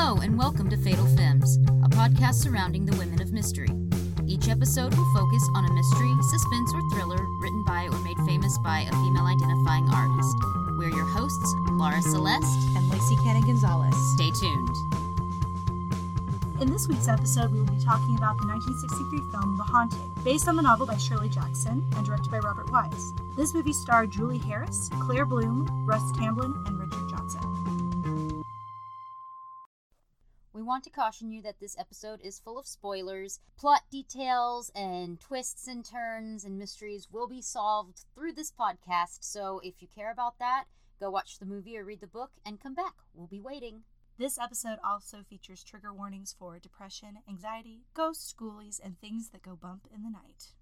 Hello, and welcome to Fatal Femmes, a podcast surrounding the women of mystery. Each episode will focus on a mystery, suspense, or thriller written by or made famous by a female identifying artist. We're your hosts, Laura Celeste and Lacey Cannon Gonzalez. Stay tuned. In this week's episode, we will be talking about the 1963 film The Haunting, based on the novel by Shirley Jackson and directed by Robert Wise. This movie starred Julie Harris, Claire Bloom, Russ Tamblyn, and want to caution you that this episode is full of spoilers. Plot details and twists and turns and mysteries will be solved through this podcast, so if you care about that, go watch the movie or read the book and come back. We'll be waiting. This episode also features trigger warnings for depression, anxiety, ghosts, ghoulies, and things that go bump in the night.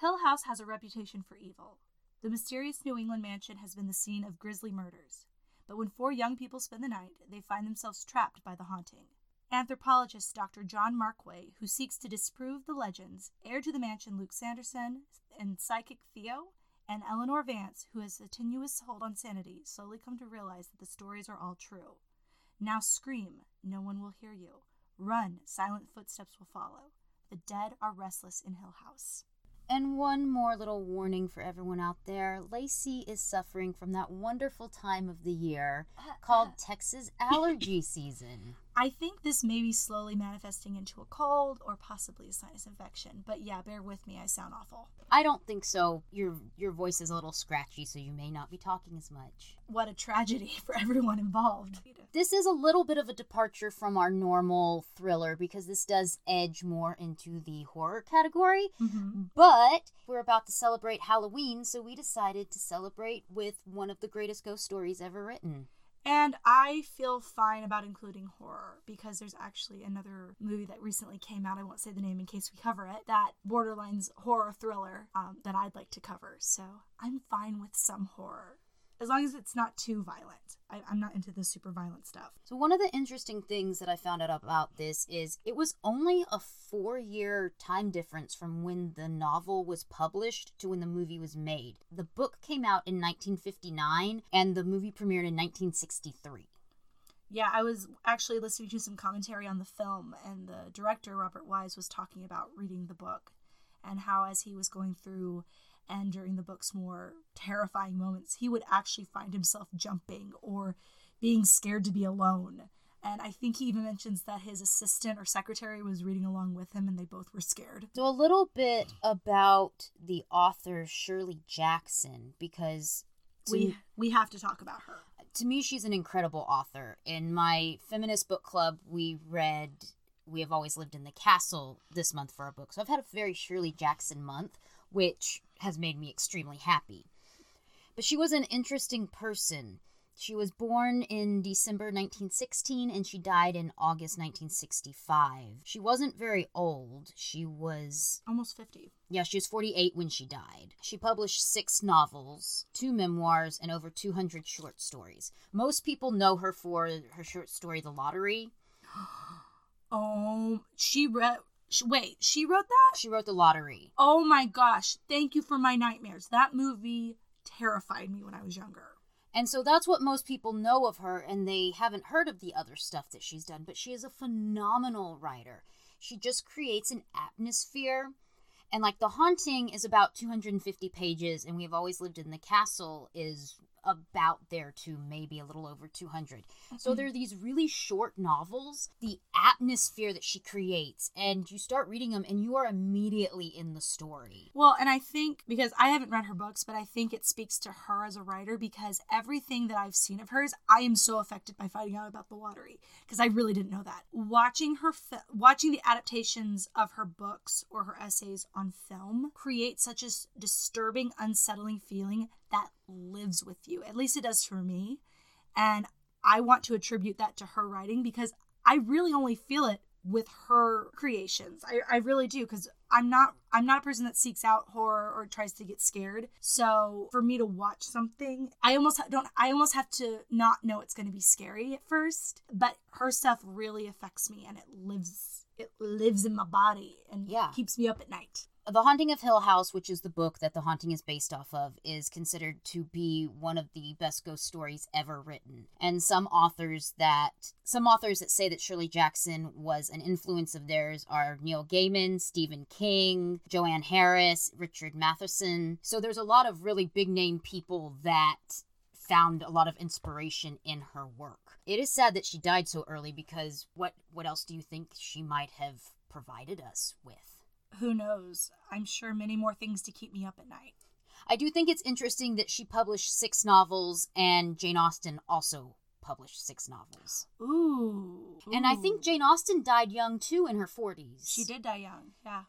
Hill House has a reputation for evil. The mysterious New England mansion has been the scene of grisly murders. But when four young people spend the night, they find themselves trapped by the haunting. Anthropologist Dr. John Markway, who seeks to disprove the legends, heir to the mansion Luke Sanderson, and psychic Theo, and Eleanor Vance, who has a tenuous hold on sanity, slowly come to realize that the stories are all true. Now scream, no one will hear you. Run, silent footsteps will follow. The dead are restless in Hill House. And one more little warning for everyone out there Lacey is suffering from that wonderful time of the year uh, called uh. Texas allergy season. I think this may be slowly manifesting into a cold or possibly a sinus infection. But yeah, bear with me, I sound awful. I don't think so. Your your voice is a little scratchy, so you may not be talking as much. What a tragedy for everyone involved. This is a little bit of a departure from our normal thriller because this does edge more into the horror category. Mm-hmm. But we're about to celebrate Halloween, so we decided to celebrate with one of the greatest ghost stories ever written. And I feel fine about including horror because there's actually another movie that recently came out. I won't say the name in case we cover it. That borderlines horror thriller um, that I'd like to cover. So I'm fine with some horror as long as it's not too violent. I, am not into the super violent stuff. So, one of the interesting things that I found out about this is it was only a four year time difference from when the novel was published to when the movie was made. The book came out in 1959 and the movie premiered in 1963. Yeah, I was actually listening to some commentary on the film, and the director, Robert Wise, was talking about reading the book and how, as he was going through and during the book's more terrifying moments, he would actually find himself jumping or being scared to be alone. And I think he even mentions that his assistant or secretary was reading along with him and they both were scared. So, a little bit about the author Shirley Jackson, because we, we have to talk about her. To me, she's an incredible author. In my feminist book club, we read We Have Always Lived in the Castle this month for our book. So, I've had a very Shirley Jackson month, which has made me extremely happy. But she was an interesting person. She was born in December 1916 and she died in August 1965. She wasn't very old. She was almost 50. Yeah, she was 48 when she died. She published six novels, two memoirs, and over 200 short stories. Most people know her for her short story, The Lottery. Oh, she read Wait, she wrote that? She wrote The Lottery. Oh my gosh. Thank you for my nightmares. That movie terrified me when I was younger. And so that's what most people know of her, and they haven't heard of the other stuff that she's done. But she is a phenomenal writer. She just creates an atmosphere. And like The Haunting is about 250 pages, and We've Always Lived in the Castle is about there to maybe a little over 200. Mm-hmm. So there are these really short novels, the atmosphere that she creates, and you start reading them and you are immediately in the story. Well, and I think because I haven't read her books, but I think it speaks to her as a writer because everything that I've seen of hers, I am so affected by finding out about the lottery because I really didn't know that. Watching her fi- watching the adaptations of her books or her essays on film creates such a disturbing, unsettling feeling that lives with you. At least it does for me. And I want to attribute that to her writing because I really only feel it with her creations. I, I really do because I'm not I'm not a person that seeks out horror or tries to get scared. So for me to watch something, I almost don't I almost have to not know it's going to be scary at first, but her stuff really affects me and it lives it lives in my body and yeah. keeps me up at night. The Haunting of Hill House, which is the book that The Haunting is based off of, is considered to be one of the best ghost stories ever written. And some authors that some authors that say that Shirley Jackson was an influence of theirs are Neil Gaiman, Stephen King, Joanne Harris, Richard Matheson. So there's a lot of really big name people that found a lot of inspiration in her work. It is sad that she died so early because what what else do you think she might have provided us with? Who knows? I'm sure many more things to keep me up at night. I do think it's interesting that she published six novels and Jane Austen also published six novels. Ooh. And I think Jane Austen died young too in her 40s. she did die young. Yeah.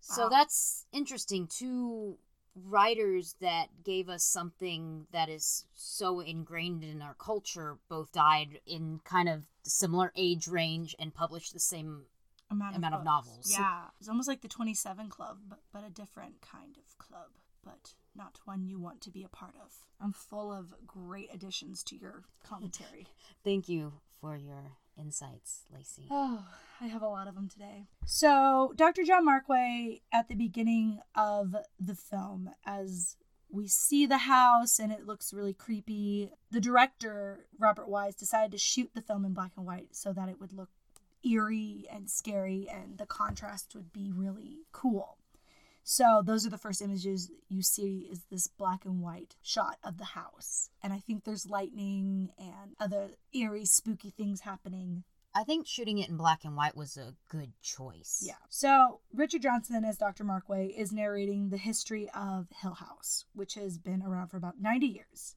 So Wow. that's interesting. Two writers that gave us something that is so ingrained in our culture both died in kind of similar age range and published the same Amount, amount of books. novels. Yeah. It's almost like the 27 Club, but, but a different kind of club, but not one you want to be a part of. I'm full of great additions to your commentary. Thank you for your insights, Lacey. Oh, I have a lot of them today. So, Dr. John Markway, at the beginning of the film, as we see the house and it looks really creepy, the director, Robert Wise, decided to shoot the film in black and white so that it would look eerie and scary and the contrast would be really cool. So those are the first images you see is this black and white shot of the house. And I think there's lightning and other eerie spooky things happening I think shooting it in black and white was a good choice. Yeah. So Richard Johnson, as Dr. Markway, is narrating the history of Hill House, which has been around for about 90 years.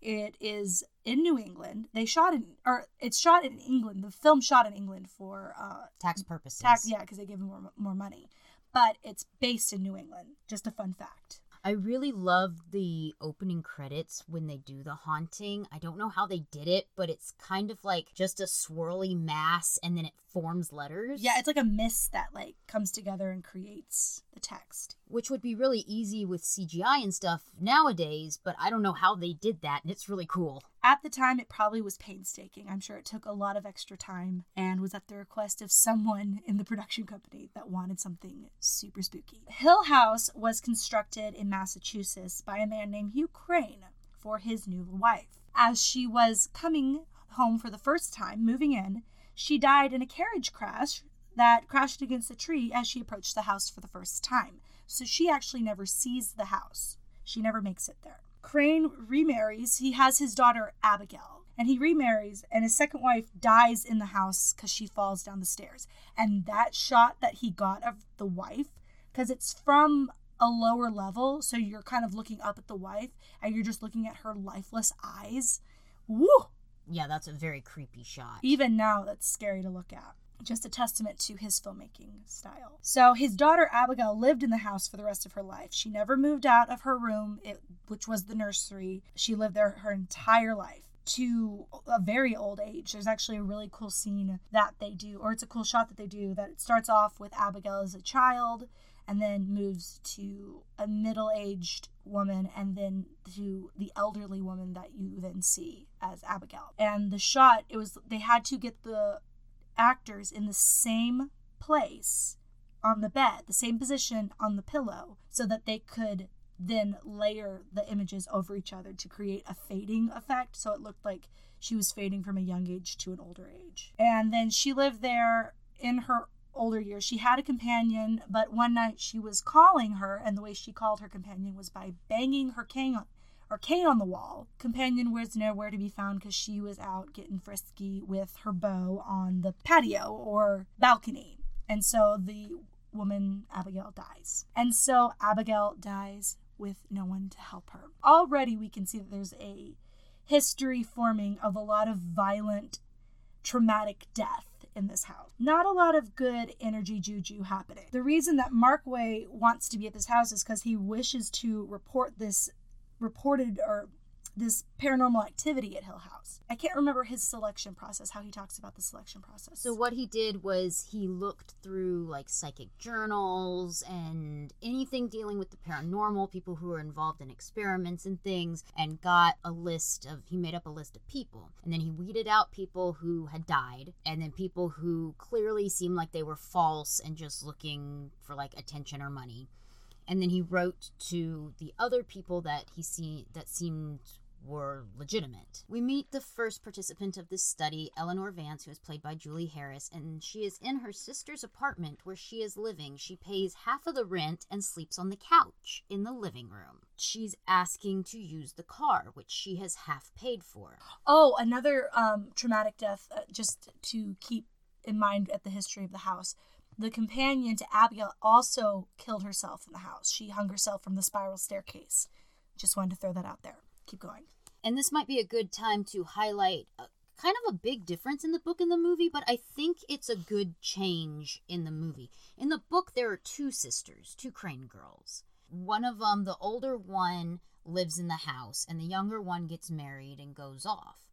It is in New England. They shot in, or it's shot in England. The film shot in England for uh, Tax purposes. tax, yeah, because they give them more, more money. But it's based in New England. Just a fun fact. I really love the opening credits when they do the haunting. I don't know how they did it, but it's kind of like just a swirly mass and then it forms letters. Yeah, it's like a mist that like comes together and creates the text. which would be really easy with CGI and stuff nowadays, but I don't know how they did that and it's really cool. At the time, it probably was painstaking. I'm sure it took a lot of extra time and was at the request of someone in the production company that wanted something super spooky. Hill House was constructed in Massachusetts by a man named Hugh Crane for his new wife. As she was coming home for the first time, moving in, she died in a carriage crash that crashed against a tree as she approached the house for the first time. So she actually never sees the house. She never makes it there. Crane remarries. He has his daughter Abigail, and he remarries, and his second wife dies in the house because she falls down the stairs. And that shot that he got of the wife, because it's from a lower level, so you're kind of looking up at the wife, and you're just looking at her lifeless eyes. Woo! Yeah, that's a very creepy shot. Even now, that's scary to look at. Just a testament to his filmmaking style. So, his daughter Abigail lived in the house for the rest of her life. She never moved out of her room, it, which was the nursery. She lived there her entire life to a very old age. There's actually a really cool scene that they do, or it's a cool shot that they do, that it starts off with Abigail as a child and then moves to a middle aged woman and then to the elderly woman that you then see as Abigail. And the shot, it was, they had to get the actors in the same place on the bed, the same position on the pillow, so that they could then layer the images over each other to create a fading effect. So it looked like she was fading from a young age to an older age. And then she lived there in her older years. She had a companion, but one night she was calling her, and the way she called her companion was by banging her cane or cane on the wall. Companion was nowhere to be found because she was out getting frisky with her beau on the patio or balcony. And so the woman, Abigail, dies. And so Abigail dies with no one to help her. Already we can see that there's a history forming of a lot of violent, traumatic death in this house. Not a lot of good energy juju happening. The reason that Markway wants to be at this house is because he wishes to report this reported or this paranormal activity at Hill House. I can't remember his selection process, how he talks about the selection process. So what he did was he looked through like psychic journals and anything dealing with the paranormal, people who were involved in experiments and things, and got a list of he made up a list of people. And then he weeded out people who had died and then people who clearly seemed like they were false and just looking for like attention or money. And then he wrote to the other people that he see that seemed were legitimate. We meet the first participant of this study, Eleanor Vance, who is played by Julie Harris, and she is in her sister's apartment where she is living. She pays half of the rent and sleeps on the couch in the living room. She's asking to use the car, which she has half paid for. Oh, another um, traumatic death, uh, just to keep in mind at the history of the house. The companion to Abigail also killed herself in the house. She hung herself from the spiral staircase. Just wanted to throw that out there. Keep going. And this might be a good time to highlight a, kind of a big difference in the book and the movie, but I think it's a good change in the movie. In the book, there are two sisters, two Crane girls. One of them, the older one, lives in the house, and the younger one gets married and goes off.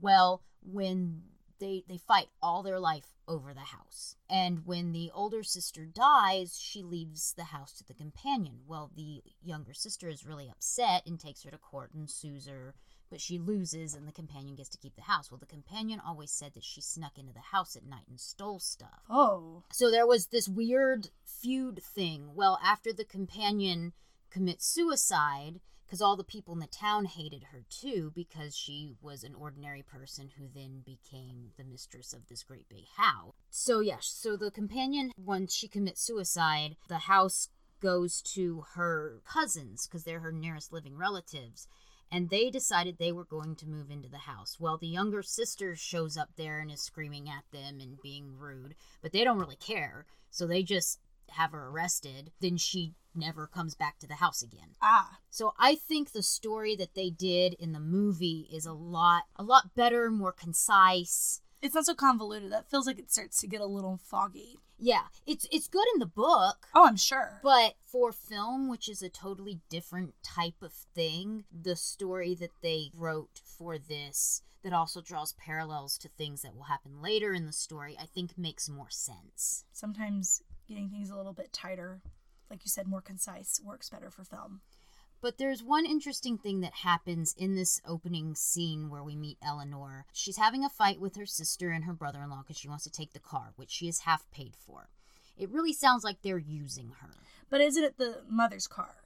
Well, when they they fight all their life over the house. And when the older sister dies, she leaves the house to the companion. Well, the younger sister is really upset and takes her to court and sues her, but she loses and the companion gets to keep the house. Well, the companion always said that she snuck into the house at night and stole stuff. Oh. So there was this weird feud thing. Well, after the companion commits suicide, because all the people in the town hated her too because she was an ordinary person who then became the mistress of this great big house. So yes, so the companion once she commits suicide, the house goes to her cousins because they're her nearest living relatives and they decided they were going to move into the house. Well, the younger sister shows up there and is screaming at them and being rude, but they don't really care. So they just have her arrested. Then she never comes back to the house again. Ah. So I think the story that they did in the movie is a lot a lot better, more concise. It's not so convoluted. That feels like it starts to get a little foggy. Yeah, it's it's good in the book. Oh, I'm sure. But for film, which is a totally different type of thing, the story that they wrote for this that also draws parallels to things that will happen later in the story, I think makes more sense. Sometimes getting things a little bit tighter, like you said, more concise, works better for film. But there's one interesting thing that happens in this opening scene where we meet Eleanor. She's having a fight with her sister and her brother in law because she wants to take the car, which she is half paid for. It really sounds like they're using her. But isn't it the mother's car?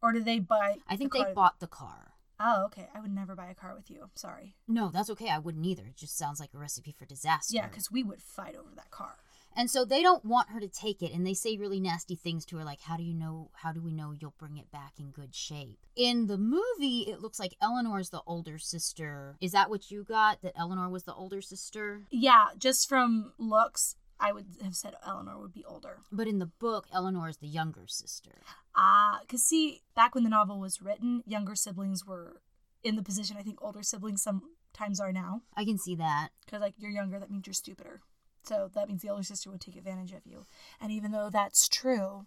Or do they buy I think the they bought the car. Oh, okay. I would never buy a car with you. Sorry. No, that's okay. I wouldn't either. It just sounds like a recipe for disaster. Yeah, because we would fight over that car. And so they don't want her to take it and they say really nasty things to her like how do you know how do we know you'll bring it back in good shape. In the movie it looks like Eleanor's the older sister. Is that what you got that Eleanor was the older sister? Yeah, just from looks, I would have said Eleanor would be older. But in the book Eleanor is the younger sister. Ah, because see, back when the novel was written, younger siblings were in the position I think older siblings sometimes are now. I can see that. Because, like, you're younger, that means you're stupider. So that means the older sister would take advantage of you. And even though that's true,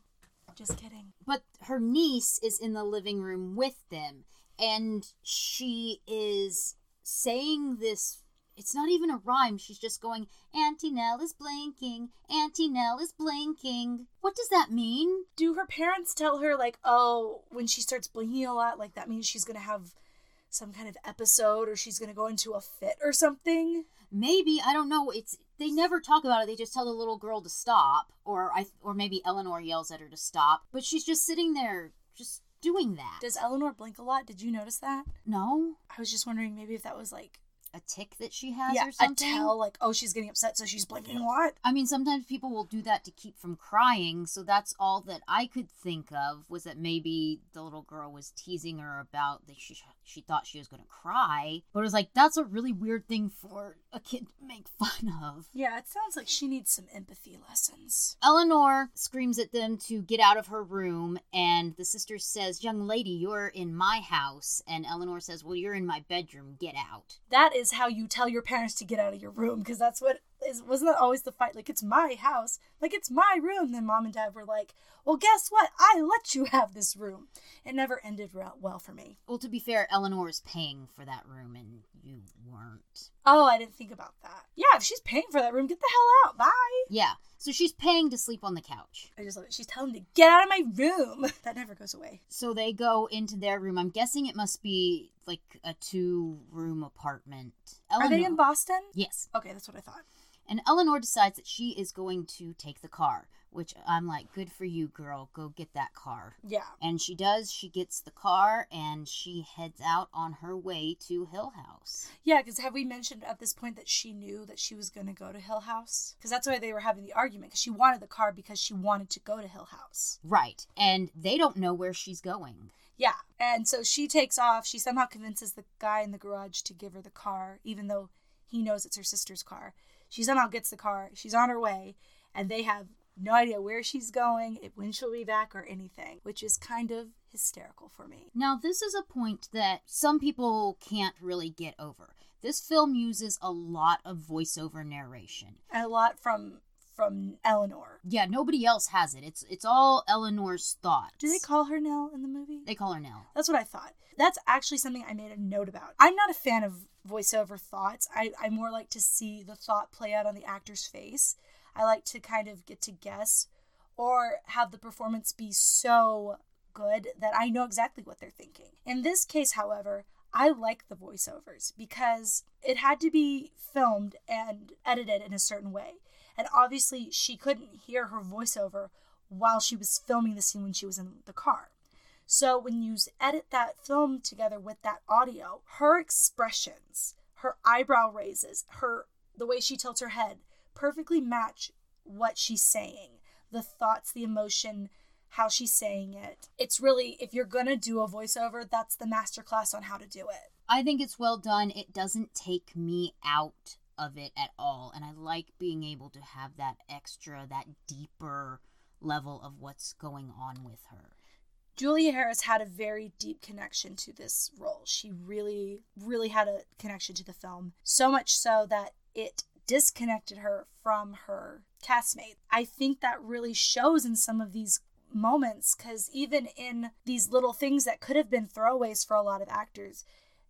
just kidding. But her niece is in the living room with them and she is saying this it's not even a rhyme. She's just going, Auntie Nell is blinking. Auntie Nell is blinking. What does that mean? Do her parents tell her, like, oh, when she starts blinking a lot, like that means she's going to have some kind of episode or she's going to go into a fit or something? Maybe I don't know. It's they never talk about it. They just tell the little girl to stop, or I or maybe Eleanor yells at her to stop. But she's just sitting there, just doing that. Does Eleanor blink a lot? Did you notice that? no I was just wondering maybe if that was like a tick that she has yeah, or a something? tell, like, oh, she's getting upset, so she's blinking a lot. I mean, sometimes people will do that to keep from crying, so that's all that I could think of was that maybe the little girl was teasing her about that she she thought she was going to cry, but it was like that's a really weird thing for a kid to make fun of. Yeah, it sounds like she needs some empathy lessons. Eleanor screams at them to get out of her room, and the sister says, Young lady, you're in my house. And Eleanor says, Well, you're in my bedroom. Get out. That is how you tell your parents to get out of your room, because that's what is wasn't that always the fight? Like it's my house, like it's my room. Then mom and dad were like, "Well, guess what? I let you have this room." It never ended well for me. Well, to be fair, Eleanor is paying for that room, and you weren't. Oh, I didn't think about that. Yeah, if she's paying for that room, get the hell out. Bye. Yeah, so she's paying to sleep on the couch. I just love it. She's telling him to get out of my room. That never goes away. So they go into their room. I'm guessing it must be like a two room apartment. Are they in Boston? Yes. Okay, that's what I thought. And Eleanor decides that she is going to take the car, which I'm like, good for you, girl. Go get that car. Yeah. And she does. She gets the car and she heads out on her way to Hill House. Yeah, because have we mentioned at this point that she knew that she was going to go to Hill House? Because that's why they were having the argument, because she wanted the car because she wanted to go to Hill House. Right. And they don't know where she's going. Yeah. And so she takes off. She somehow convinces the guy in the garage to give her the car, even though he knows it's her sister's car. She somehow gets the car. She's on her way, and they have no idea where she's going, when she'll be back, or anything, which is kind of hysterical for me. Now, this is a point that some people can't really get over. This film uses a lot of voiceover narration. And a lot from from Eleanor. Yeah, nobody else has it. It's it's all Eleanor's thoughts. Do they call her Nell in the movie? They call her Nell. That's what I thought. That's actually something I made a note about. I'm not a fan of voiceover thoughts. I, I more like to see the thought play out on the actor's face. I like to kind of get to guess or have the performance be so good that I know exactly what they're thinking. In this case, however, I like the voiceovers because it had to be filmed and edited in a certain way. And obviously, she couldn't hear her voiceover while she was filming the scene when she was in the car. So when you edit that film together with that audio, her expressions, her eyebrow raises, her the way she tilts her head perfectly match what she's saying. The thoughts, the emotion, how she's saying it. It's really if you're going to do a voiceover, that's the masterclass on how to do it. I think it's well done. It doesn't take me out of it at all. And I like being able to have that extra, that deeper level of what's going on with her. Julie Harris had a very deep connection to this role. She really, really had a connection to the film. So much so that it disconnected her from her castmate. I think that really shows in some of these moments because even in these little things that could have been throwaways for a lot of actors,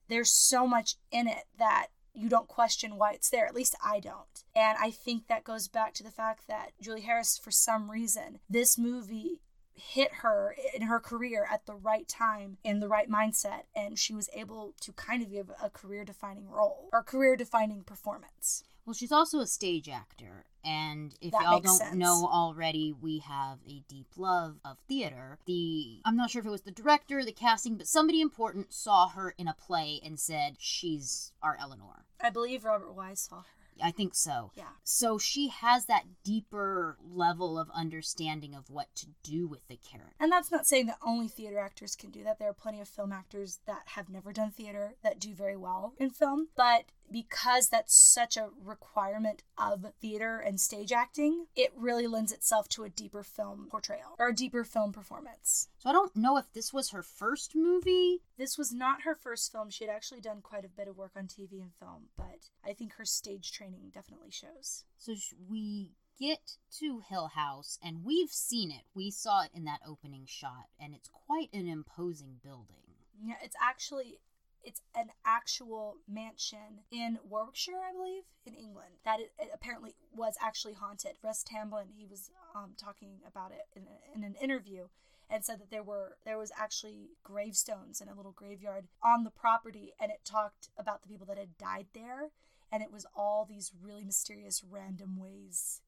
there's so much in it that you don't question why it's there. At least I don't. And I think that goes back to the fact that Julie Harris, for some reason, this movie hit her in her career at the right time in the right mindset and she was able to kind of give a career defining role or career defining performance. Well she's also a stage actor and if That y'all don't sense. know already we have a deep love of theater. The i'm not sure if it was the director the casting but somebody important saw her in a play and said she's our eleanor. I believe robert wise saw her I think so. Yeah. So she has that deeper level of understanding of what to do with the character. And that's not saying that only theater actors can do that. There are plenty of film actors that have never done theater that do very well in film. But because that's such a requirement of theater and stage acting, it really lends itself to a deeper film portrayal or a deeper film performance. So I don't know if this was her first movie. This was not her first film. She had actually done quite a bit of work on TV and film, but I think her stage training definitely shows. So sh- we get to Hill House and we've seen it. We saw it in that opening shot and it's quite an imposing building. Yeah, it's actually it's an actual mansion in Warwickshire, I believe, in England. That it, it apparently was actually haunted. Russ Tamblyn, he was um, talking about it in, a, in an interview, and said that there were there was actually gravestones in a little graveyard on the property, and it talked about the people that had died there, and it was all these really mysterious, random ways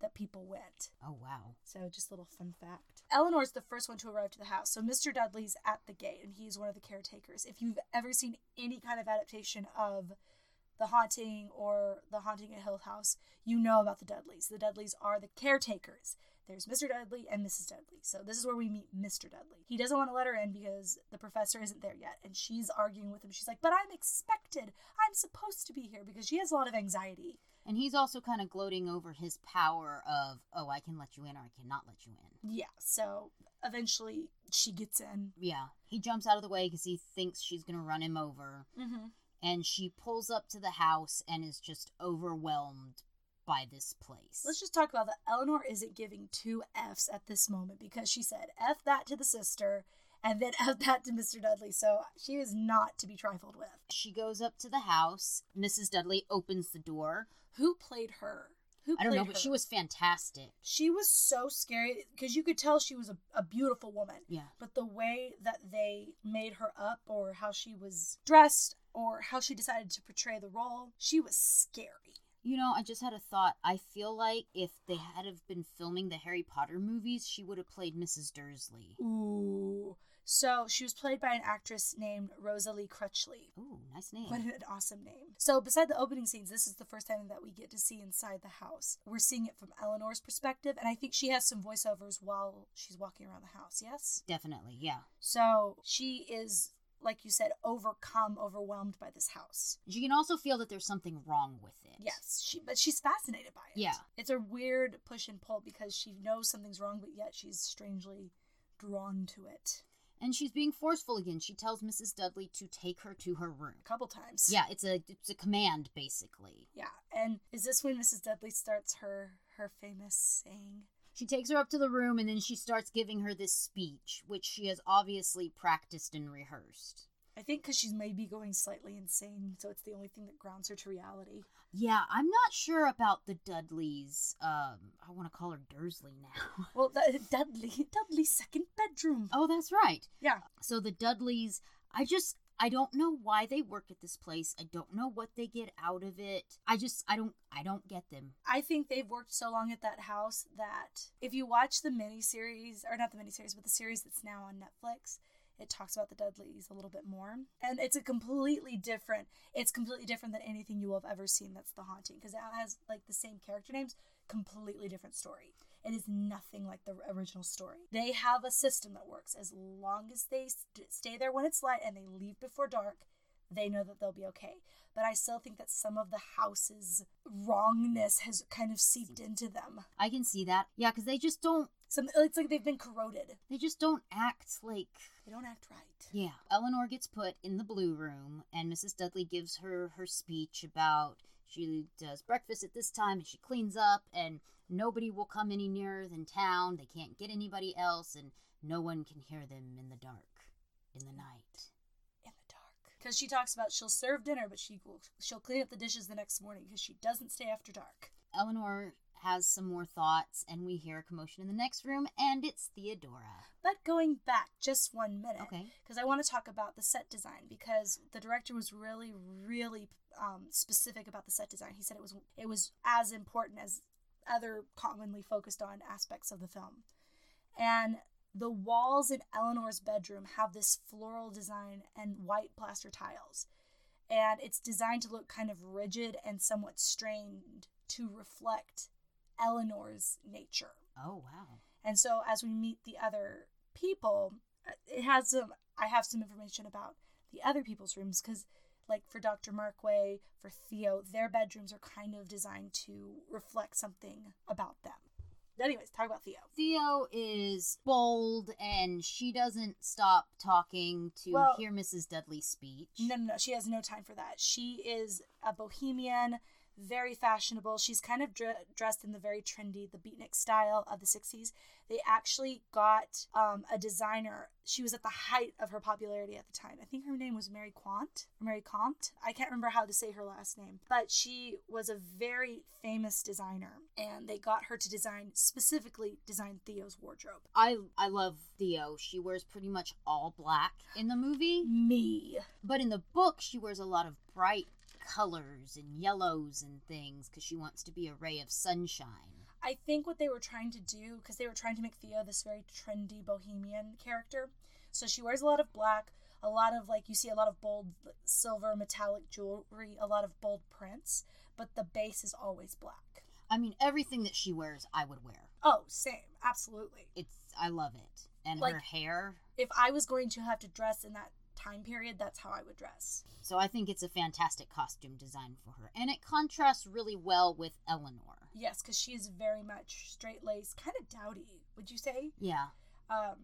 that people went. Oh wow. So just a little fun fact. Eleanor's the first one to arrive to the house. So Mr. Dudley's at the gate and he's one of the caretakers. If you've ever seen any kind of adaptation of The Haunting or The Haunting at Hill House, you know about the Dudleys. The Dudleys are the caretakers. There's Mr. Dudley and Mrs. Dudley. So this is where we meet Mr. Dudley. He doesn't want to let her in because the professor isn't there yet. And she's arguing with him. She's like, But I'm expected. I'm supposed to be here because she has a lot of anxiety. And he's also kind of gloating over his power of, oh, I can let you in or I cannot let you in. Yeah, so eventually she gets in. Yeah. He jumps out of the way because he thinks she's going to run him over. Mm-hmm. And she pulls up to the house and is just overwhelmed by this place. Let's just talk about that. Eleanor isn't giving two F's at this moment because she said F that to the sister and then F that to Mr. Dudley. So she is not to be trifled with. She goes up to the house. Mrs. Dudley opens the door. Who played her? Who I don't know, played but she was fantastic. She was so scary because you could tell she was a, a beautiful woman. Yeah. But the way that they made her up, or how she was dressed, or how she decided to portray the role, she was scary. You know, I just had a thought. I feel like if they had have been filming the Harry Potter movies, she would have played Mrs. Dursley. Ooh. So she was played by an actress named Rosalie Crutchley. Ooh, nice name. What an awesome name. So, beside the opening scenes, this is the first time that we get to see inside the house. We're seeing it from Eleanor's perspective, and I think she has some voiceovers while she's walking around the house, yes? Definitely, yeah. So, she is, like you said, overcome, overwhelmed by this house. You can also feel that there's something wrong with it. Yes, she but she's fascinated by it. Yeah. It's a weird push and pull because she knows something's wrong, but yet she's strangely drawn to it. And she's being forceful again. She tells Mrs. Dudley to take her to her room. A couple times. Yeah, it's a it's a command basically. Yeah. And is this when Mrs. Dudley starts her her famous saying? She takes her up to the room and then she starts giving her this speech, which she has obviously practiced and rehearsed. I think because she's maybe going slightly insane, so it's the only thing that grounds her to reality. Yeah, I'm not sure about the Dudleys. Um, I want to call her Dursley now. Well, the, Dudley, Dudley's second bedroom. oh, that's right. Yeah. So the Dudleys, I just I don't know why they work at this place. I don't know what they get out of it. I just I don't I don't get them. I think they've worked so long at that house that if you watch the miniseries, or not the miniseries, but the series that's now on Netflix, it talks about the Dudleys a little bit more. And it's a completely different, it's completely different than anything you will have ever seen that's The Haunting, because it has like the same character names, completely different story. It is nothing like the original story. They have a system that works. As long as they st- stay there when it's light and they leave before dark, they know that they'll be okay. But I still think that some of the house's wrongness has kind of seeped into them. I can see that. Yeah, because they just don't Some it's like they've been corroded. they just don't act like They don't act right. Yeah. Eleanor gets put in the blue room, and Mrs. Dudley gives her her speech about she does breakfast at this time and she cleans up, and nobody will come any nearer than town. They can't get anybody else, and no one can hear them in the dark, in the night. In the dark. Because she talks about she'll serve dinner, but she will, she'll clean up the dishes the next morning because she doesn't stay after dark. Eleanor has some more thoughts, and we hear a commotion in the next room, and it's Theodora. But going back just one minute, Okay. because I want to talk about the set design because the director was really, really um, specific about the set design. He said it was it was as important as other commonly focused on aspects of the film, and the walls in Eleanor's bedroom have this floral design and white plaster tiles, and it's designed to look kind of rigid and somewhat strained to reflect Eleanor's nature. Oh, wow. And so as we meet the other people, uh, it has some I have some information about the other people's rooms cuz like for Dr. Markway, for Theo, their bedrooms are kind of designed to reflect something about them. Anyways, talk about Theo. Theo is bold, and she doesn't stop talking to Well- hear Mrs. Dudley's speech. No, no, no. She has no time for that. She is a bohemian, very fashionable. She's kind of dre- dressed in the very trendy, the beatnik style of the 60s. They actually got um, a designer. She was at the height of her popularity at the time. I think her name was Mary Quant, Mary Comte. I can't remember how to say her last name, but she was a very famous designer, and they got her to design, specifically design Theo's wardrobe. I I love Theo. She wears pretty much all black in the movie, Me. but in the book she wears a lot of bright colors and yellows and things because she wants to be a ray of sunshine. I think what they were trying to do, because they were trying to make Thea this very trendy bohemian character. So she wears a lot of black, a lot of like you see a lot of bold silver metallic jewelry, a lot of bold prints, but the base is always black. I mean, everything that she wears, I would wear. Oh, same, absolutely. It's I love it, and Like- her hair. If I was going to have to dress in that time period, that's how I would dress. So I think it's a fantastic costume design for her, and it contrasts really well with Eleanor. Yes, because she is very much straight laced, kind of dowdy. Would you say? Yeah, um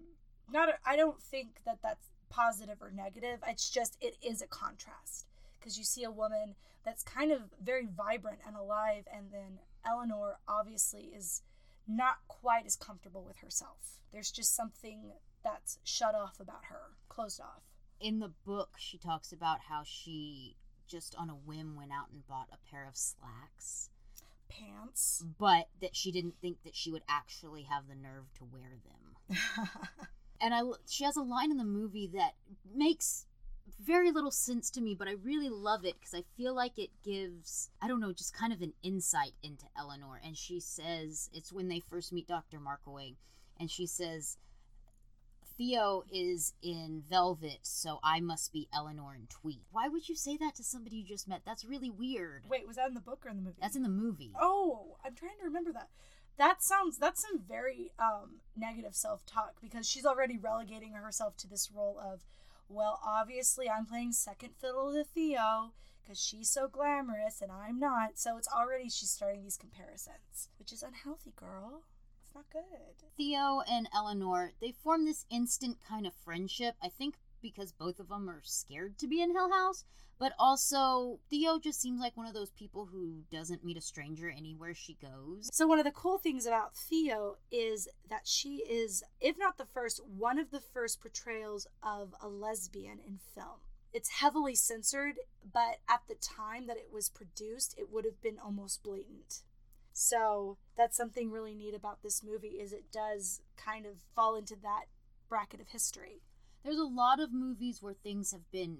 not a, i don't think that that's positive or negative it's just it is a contrast because you see a woman that's kind of very vibrant and alive and then Eleanor obviously is not quite as comfortable with herself. There's just something that's shut off about her, closed off. In the book, she talks about how she just on a whim went out and bought a pair of slacks, Pants. but that she didn't think that she would actually have the nerve to wear them. and I she has a line in the movie that makes very little sense to me, but I really love it because I feel like it gives I don't know just kind of an insight into Eleanor. And she says it's when they first meet Dr. Markaway, and she says. Theo is in velvet, so I must be Eleanor in tweed. Why would you say that to somebody you just met? That's really weird. Wait, was that in the book or in the movie? That's in the movie. Oh, I'm trying to remember that. That sounds that's some very um negative self-talk because she's already relegating herself to this role of well, obviously I'm playing second fiddle to Theo because she's so glamorous and I'm not. So it's already she's starting these comparisons, which is unhealthy, girl. Not good. Theo and Eleanor, they form this instant kind of friendship. I think because both of them are scared to be in Hill House, but also Theo just seems like one of those people who doesn't meet a stranger anywhere she goes. So one of the cool things about Theo is that she is, if not the first, one of the first portrayals of a lesbian in film. It's heavily censored, but at the time that it was produced, it would have been almost blatant. So that's something really neat about this movie is it does kind of fall into that bracket of history. There's a lot of movies where things have been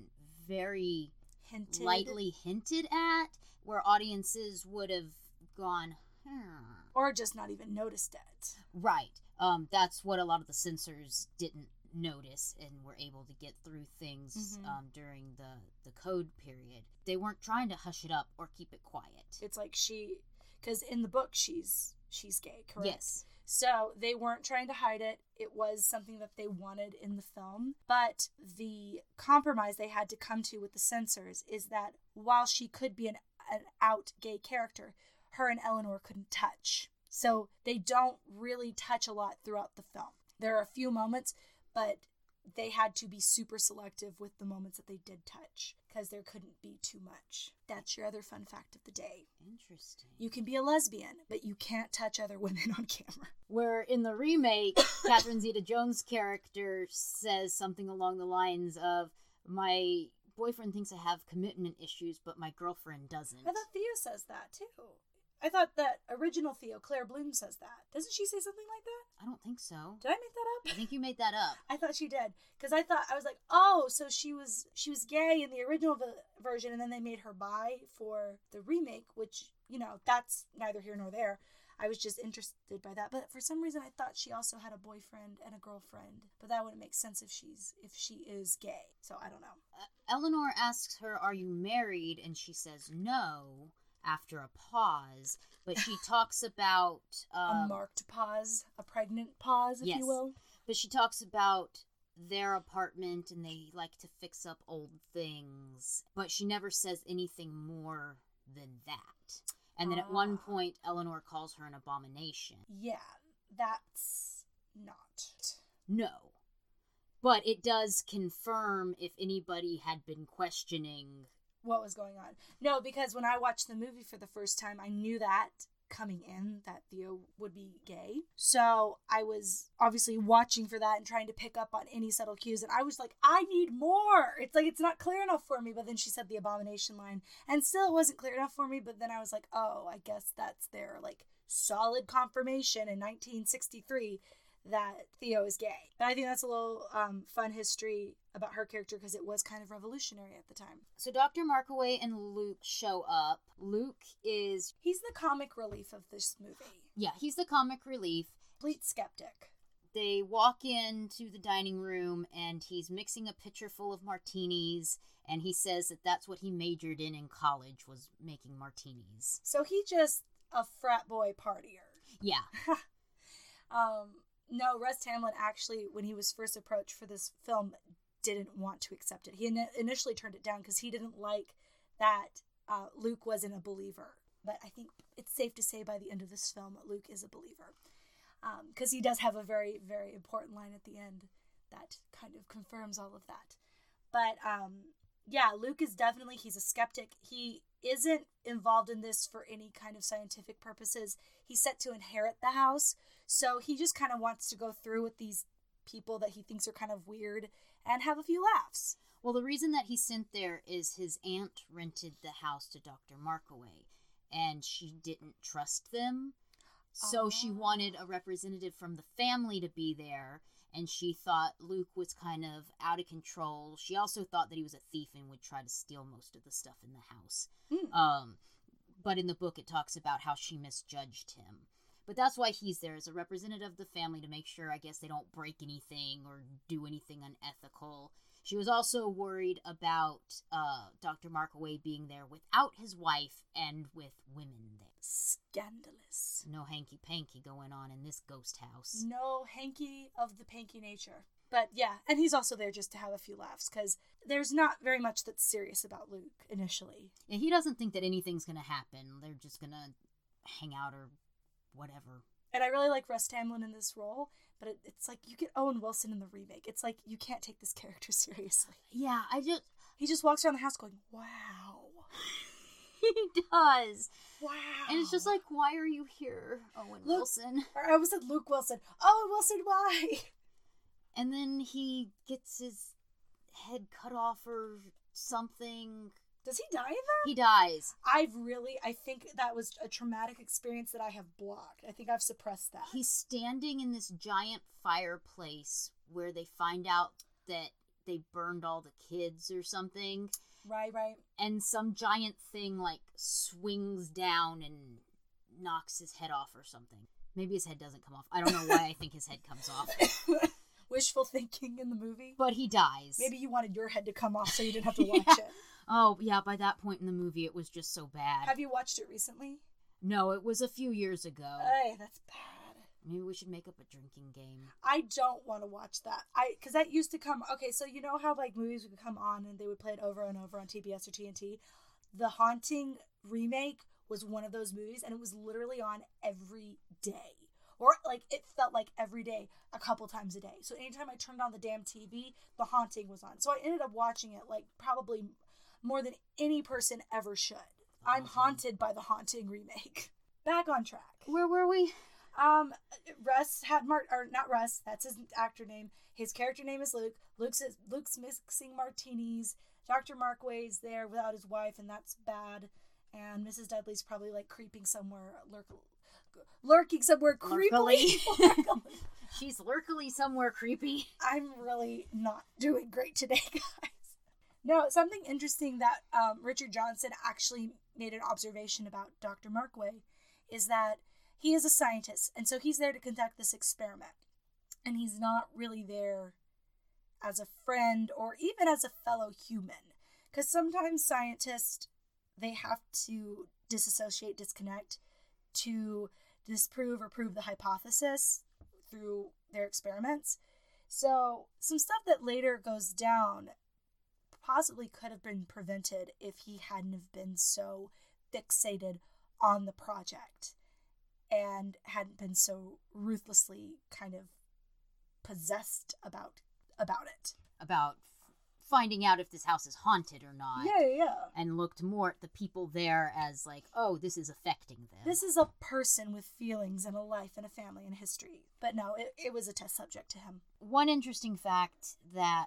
very Hinted. lightly hinted at, where audiences would have gone, hmm. or just not even noticed it. Right. Um, that's what a lot of the censors didn't notice and were able to get through things Mhm. um, during the, the code period. They weren't trying to hush it up or keep it quiet. It's like she cuz in the book she's she's gay, correct? Yes. So they weren't trying to hide it. It was something that they wanted in the film. But the compromise they had to come to with the censors is that while she could be an, an out gay character, her and Eleanor couldn't touch. So they don't really touch a lot throughout the film. There are a few moments, but they had to be super selective with the moments that they did touch because there couldn't be too much. That's your other fun fact of the day. Interesting. You can be a lesbian, but you can't touch other women on camera. Where in the remake, Catherine Zeta Jones' character says something along the lines of, My boyfriend thinks I have commitment issues, but my girlfriend doesn't. I thought Theo says that too. I thought that original Theo, Claire Bloom, says that. Doesn't she say something like that? I don't think so. Did I make that up? I think you made that up. I thought she did because I thought I was like, oh, so she was she was gay in the original v- version, and then they made her bi for the remake, which you know that's neither here nor there. I was just interested by that, but for some reason I thought she also had a boyfriend and a girlfriend, but that wouldn't make sense if she's if she is gay. So I don't know. Uh, Eleanor asks her, Are you married? And she says no after a pause. But she talks about. a Um, marked pause, a pregnant pause, if yes. you will. but she talks about their apartment and they like to fix up old things. But she never says anything more than that. And then at one Ah. point, Eleanor calls her an abomination. Yeah, that's not. No. But it does confirm if anybody had been questioning. What was going on. No, because when I watched the movie for the first time, I knew that coming in that Theo would be gay. So I was obviously watching for that and trying to pick up on any subtle cues. And I was like, I need more. It's like it's not clear enough for me. But then she said the abomination line, and still it wasn't clear enough for me. But then I was like, oh, I guess that's their like solid confirmation in 1963 that Theo is gay. And I think that's a little um, fun history about her character because it was kind of revolutionary at the time. So Dr. Markaway and Luke show up. Luke is, He's the comic relief of this movie. yeah, he's the comic relief. Complete skeptic. They walk into the dining room and he's mixing a pitcher full of martinis. And he says that that's what he majored in in college was making martinis. So he just a frat boy partier. Yeah, Um, no, Russ Tamblyn actually, when he was first approached for this film, didn't want to accept it. He in- initially turned it down because he didn't like that uh, Luke wasn't a believer. But I think it's safe to say by the end of this film, Luke is a believer. Because he does have a very, very important line at the end that kind of confirms all of that. But um, yeah, Luke is definitely he's a skeptic. He isn't involved in this for any kind of scientific purposes. He's set to inherit the house, so he just kind of wants to go through with these people that he thinks are kind of weird and have a few laughs. Well, the reason that he's sent there is his aunt rented the house to Dr. Markaway, and she didn't trust them. So she Oh. wanted a representative from the family to be there, and she thought Luke was kind of out of control. She also thought that he was a thief and would try to steal most of the stuff in the house. Hmm. Um, but in the book, it talks about how she misjudged him. But that's why he's there as a representative of the family to make sure, I guess, they don't break anything or do anything unethical. She was also worried about uh, Dr. Markaway being there without his wife and with women there. Scandalous. No hanky panky going on in this ghost house. No hanky of the panky nature. But yeah, and he's also there just to have a few laughs because there's not very much that's serious about Luke initially. And he doesn't think that anything's going to happen. They're just going to hang out or whatever. And I really like Russ Tamblyn in this role, but it, it's like you get Owen Wilson in the remake. It's like you can't take this character seriously. Yeah, I just. He just walks around the house going, "Wow, he does. wow," And it's just like, why are you here, Owen Look- Wilson? Or I almost said Luke Wilson. Owen Wilson, why? And then he gets his head cut off or something. Does he die in that? He dies. I've really, I think that was a traumatic experience that I have blocked. I think I've suppressed that. He's standing in this giant fireplace where they find out that they burned all the kids or something. right, right. And some giant thing like swings down and knocks his head off or something. Maybe his head doesn't come off. I don't know why I think his head comes off. Wishful thinking in the movie. But he dies. Maybe you wanted your head to come off so you didn't have to watch it. Oh, yeah, by that point in the movie, it was just so bad. Have you watched it recently? No, it was a few years ago. Hey, that's bad. Maybe we should make up a drinking game. I don't want to watch that. I because that used to come. Okay, so you know how like movies would come on and they would play it over and over on TBS or TNT. The Haunting remake was one of those movies, and it was literally on every day, or like it felt like every day, a couple times a day. So anytime I turned on the damn TV, The Haunting was on. So I ended up watching it like probably more than any person ever should. I'm haunted by the Haunting remake. Back on track. Where were we? Um, Russ had Mart or not Russ. That's his actor name. His character name is Luke. Luke's Luke's mixing martinis. Doctor Markway's there without his wife, and that's bad. And Mrs. Dudley's probably like creeping somewhere, lurk, lurking somewhere creepily. Lurkily. She's lurkily somewhere creepy. I'm really not doing great today, guys. No, something interesting that um, Richard Johnson actually made an observation about Dr. Markway is that he is a scientist, and so he's there to conduct this experiment. And he's not really there as a friend or even as a fellow human. Because sometimes scientists, they have to disassociate, disconnect to disprove or prove the hypothesis through their experiments. So, some stuff that later goes down possibly could have been prevented if he hadn't have been so fixated on the project and hadn't been so ruthlessly kind of possessed about about it. About finding out if this house is haunted or not. Yeah, yeah. And looked more at the people there as like, oh, this is affecting them. This is a person with feelings and a life and a family and history. But no, it, it was a test subject to him. One interesting fact that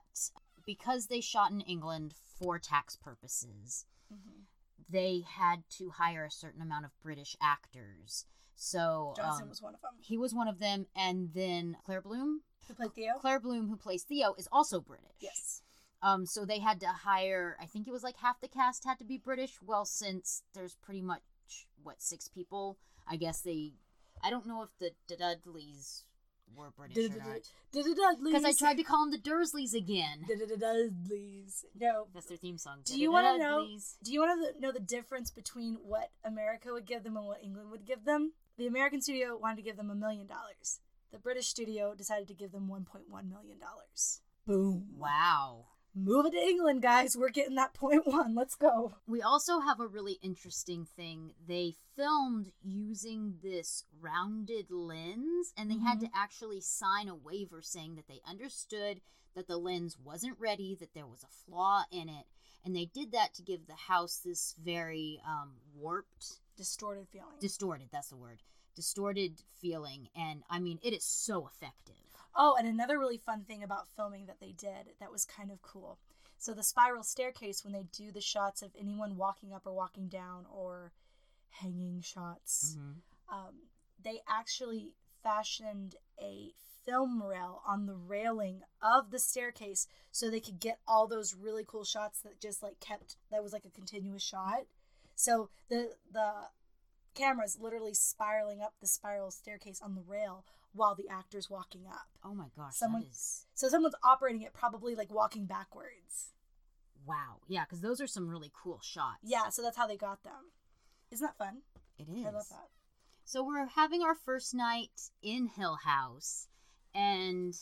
because they shot in England for tax purposes, Mm-hmm. they had to hire a certain amount of British actors. So Johnson um, was one of them. he was one of them, and then Claire Bloom. Who played Theo? Claire Bloom, who plays Theo, is also British. Yes. Um, so they had to hire. I think it was like half the cast had to be British. Well, since there's pretty much what six people, I guess they. I don't know if the Dudleys were British or not. Dudleys. Because I tried to call them the Dursleys again. Dudleys. No. That's their theme song. Do you want to know? Do you want to know the difference between what America would give them and what England would give them? The American studio wanted to give them a million dollars. The British studio decided to give them 1.1 million dollars. Boom. Wow. Move it to England, guys. We're getting that point one. Let's go. We also have a really interesting thing. They filmed using this rounded lens, and they had to actually sign a waiver saying that they understood that the lens wasn't ready, that there was a flaw in it, and they did that to give the house this very um, warped, Distorted feeling. distorted. That's the word. Distorted feeling, and I mean, it is so effective. Oh, and another really fun thing about filming that they did that was kind of cool. So the spiral staircase, when they do the shots of anyone walking up or walking down or hanging shots, Mm-hmm. um, they actually fashioned a film rail on the railing of the staircase so they could get all those really cool shots that just like kept that was like a continuous shot. So the the camera's literally spiraling up the spiral staircase on the rail while the actor's walking up. Oh my gosh, Someone- is So someone's operating it probably like walking backwards. wow. Yeah, because those are some really cool shots. Yeah, so that's how they got them. Isn't that fun? it is. I love that. So we're having our first night in Hill House, and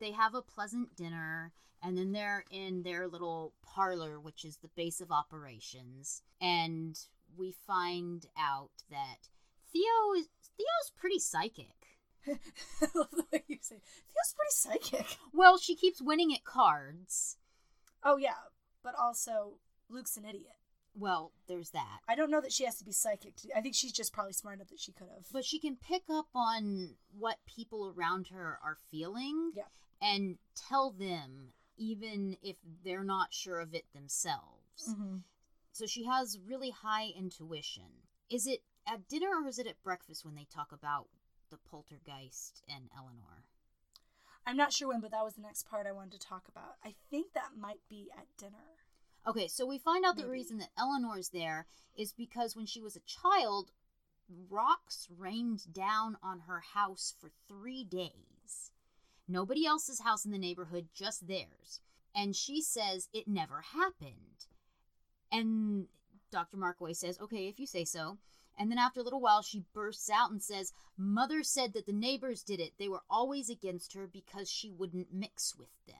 they have a pleasant dinner, and then they're in their little parlor, which is the base of operations, and we find out that Theo is Theo's pretty psychic. I love the way you say. Feels pretty psychic. Well, she keeps winning at cards. Oh yeah, but also Luke's an idiot. Well, there's that. I don't know that she has to be psychic. To, I think she's just probably smart enough that she could have. But she can pick up on what people around her are feeling Yeah. and tell them, even if they're not sure of it themselves. Mhm. So she has really high intuition. Is it at dinner or is it at breakfast when they talk about the poltergeist and Eleanor? I'm not sure when, but that was the next part I wanted to talk about. I think that might be at dinner. Okay, so we find out the reason that Eleanor's there is because when she was a child, rocks rained down on her house for three days. Nobody else's house in the neighborhood, just theirs. And she says it never happened. And Dr. Markaway says, okay, if you say so. And then after a little while, she bursts out and says, Mother said that the neighbors did it. They were always against her because she wouldn't mix with them.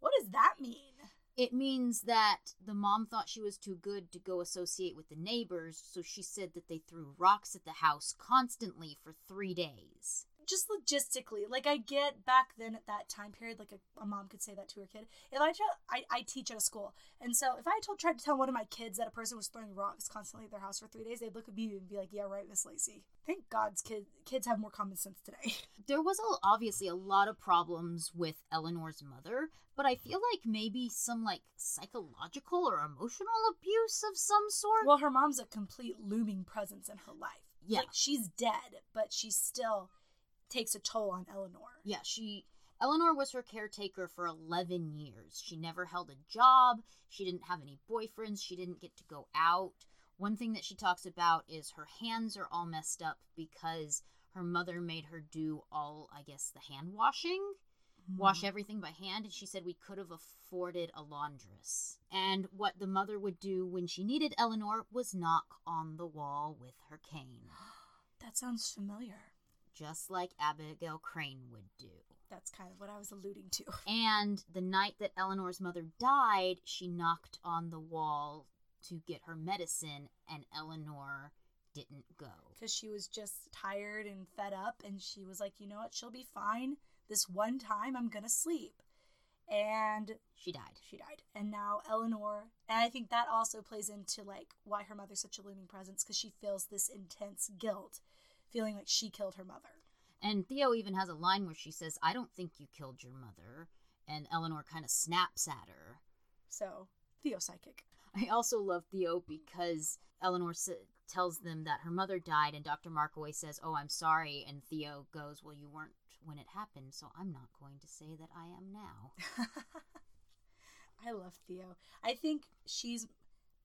What does that mean? It means that the mom thought she was too good to go associate with the neighbors, so she said that they threw rocks at the house constantly for three days. Just logistically, like I get back then at that time period, like a, a mom could say that to her kid. If I try, I, I teach at a school, and so if I told tried to tell one of my kids that a person was throwing rocks constantly at their house for three days, they'd look at me and be like, "Yeah, right, Miss Lacey." Thank God's kids kids have more common sense today. There was a, obviously a lot of problems with Eleanor's mother, but I feel like maybe some like psychological or emotional abuse of some sort. Well, her mom's a complete looming presence in her life. Yeah. Like she's dead, but she's still takes a toll on Eleanor. Yeah, she Eleanor was her caretaker for 11 years. She never held a job. She didn't have any boyfriends. She didn't get to go out. One thing that she talks about is her hands are all messed up because her mother made her do all, I guess, the hand washing, mm-hmm. wash everything by hand. And she said we could have afforded a laundress. And what the mother would do when she needed Eleanor was knock on the wall with her cane, That sounds familiar. Just like Abigail Crane would do. That's kind of what I was alluding to. And the night that Eleanor's mother died, she knocked on the wall to get her medicine, and Eleanor didn't go. Because she was just tired and fed up, and she was like, you know what, she'll be fine. This one time, I'm gonna sleep. And She died. she died. And now Eleanor, and I think that also plays into like why her mother's such a looming presence because she feels this intense guilt, feeling like she killed her mother. And Theo even has a line where she says, I don't think you killed your mother. And Eleanor kind of snaps at her. So, Theo psychic. I also love Theo because Eleanor s- tells them that her mother died, and Dr. Markaway says, Oh, I'm sorry. And Theo goes, Well, you weren't when it happened, so I'm not going to say that I am now. I love Theo. I think she's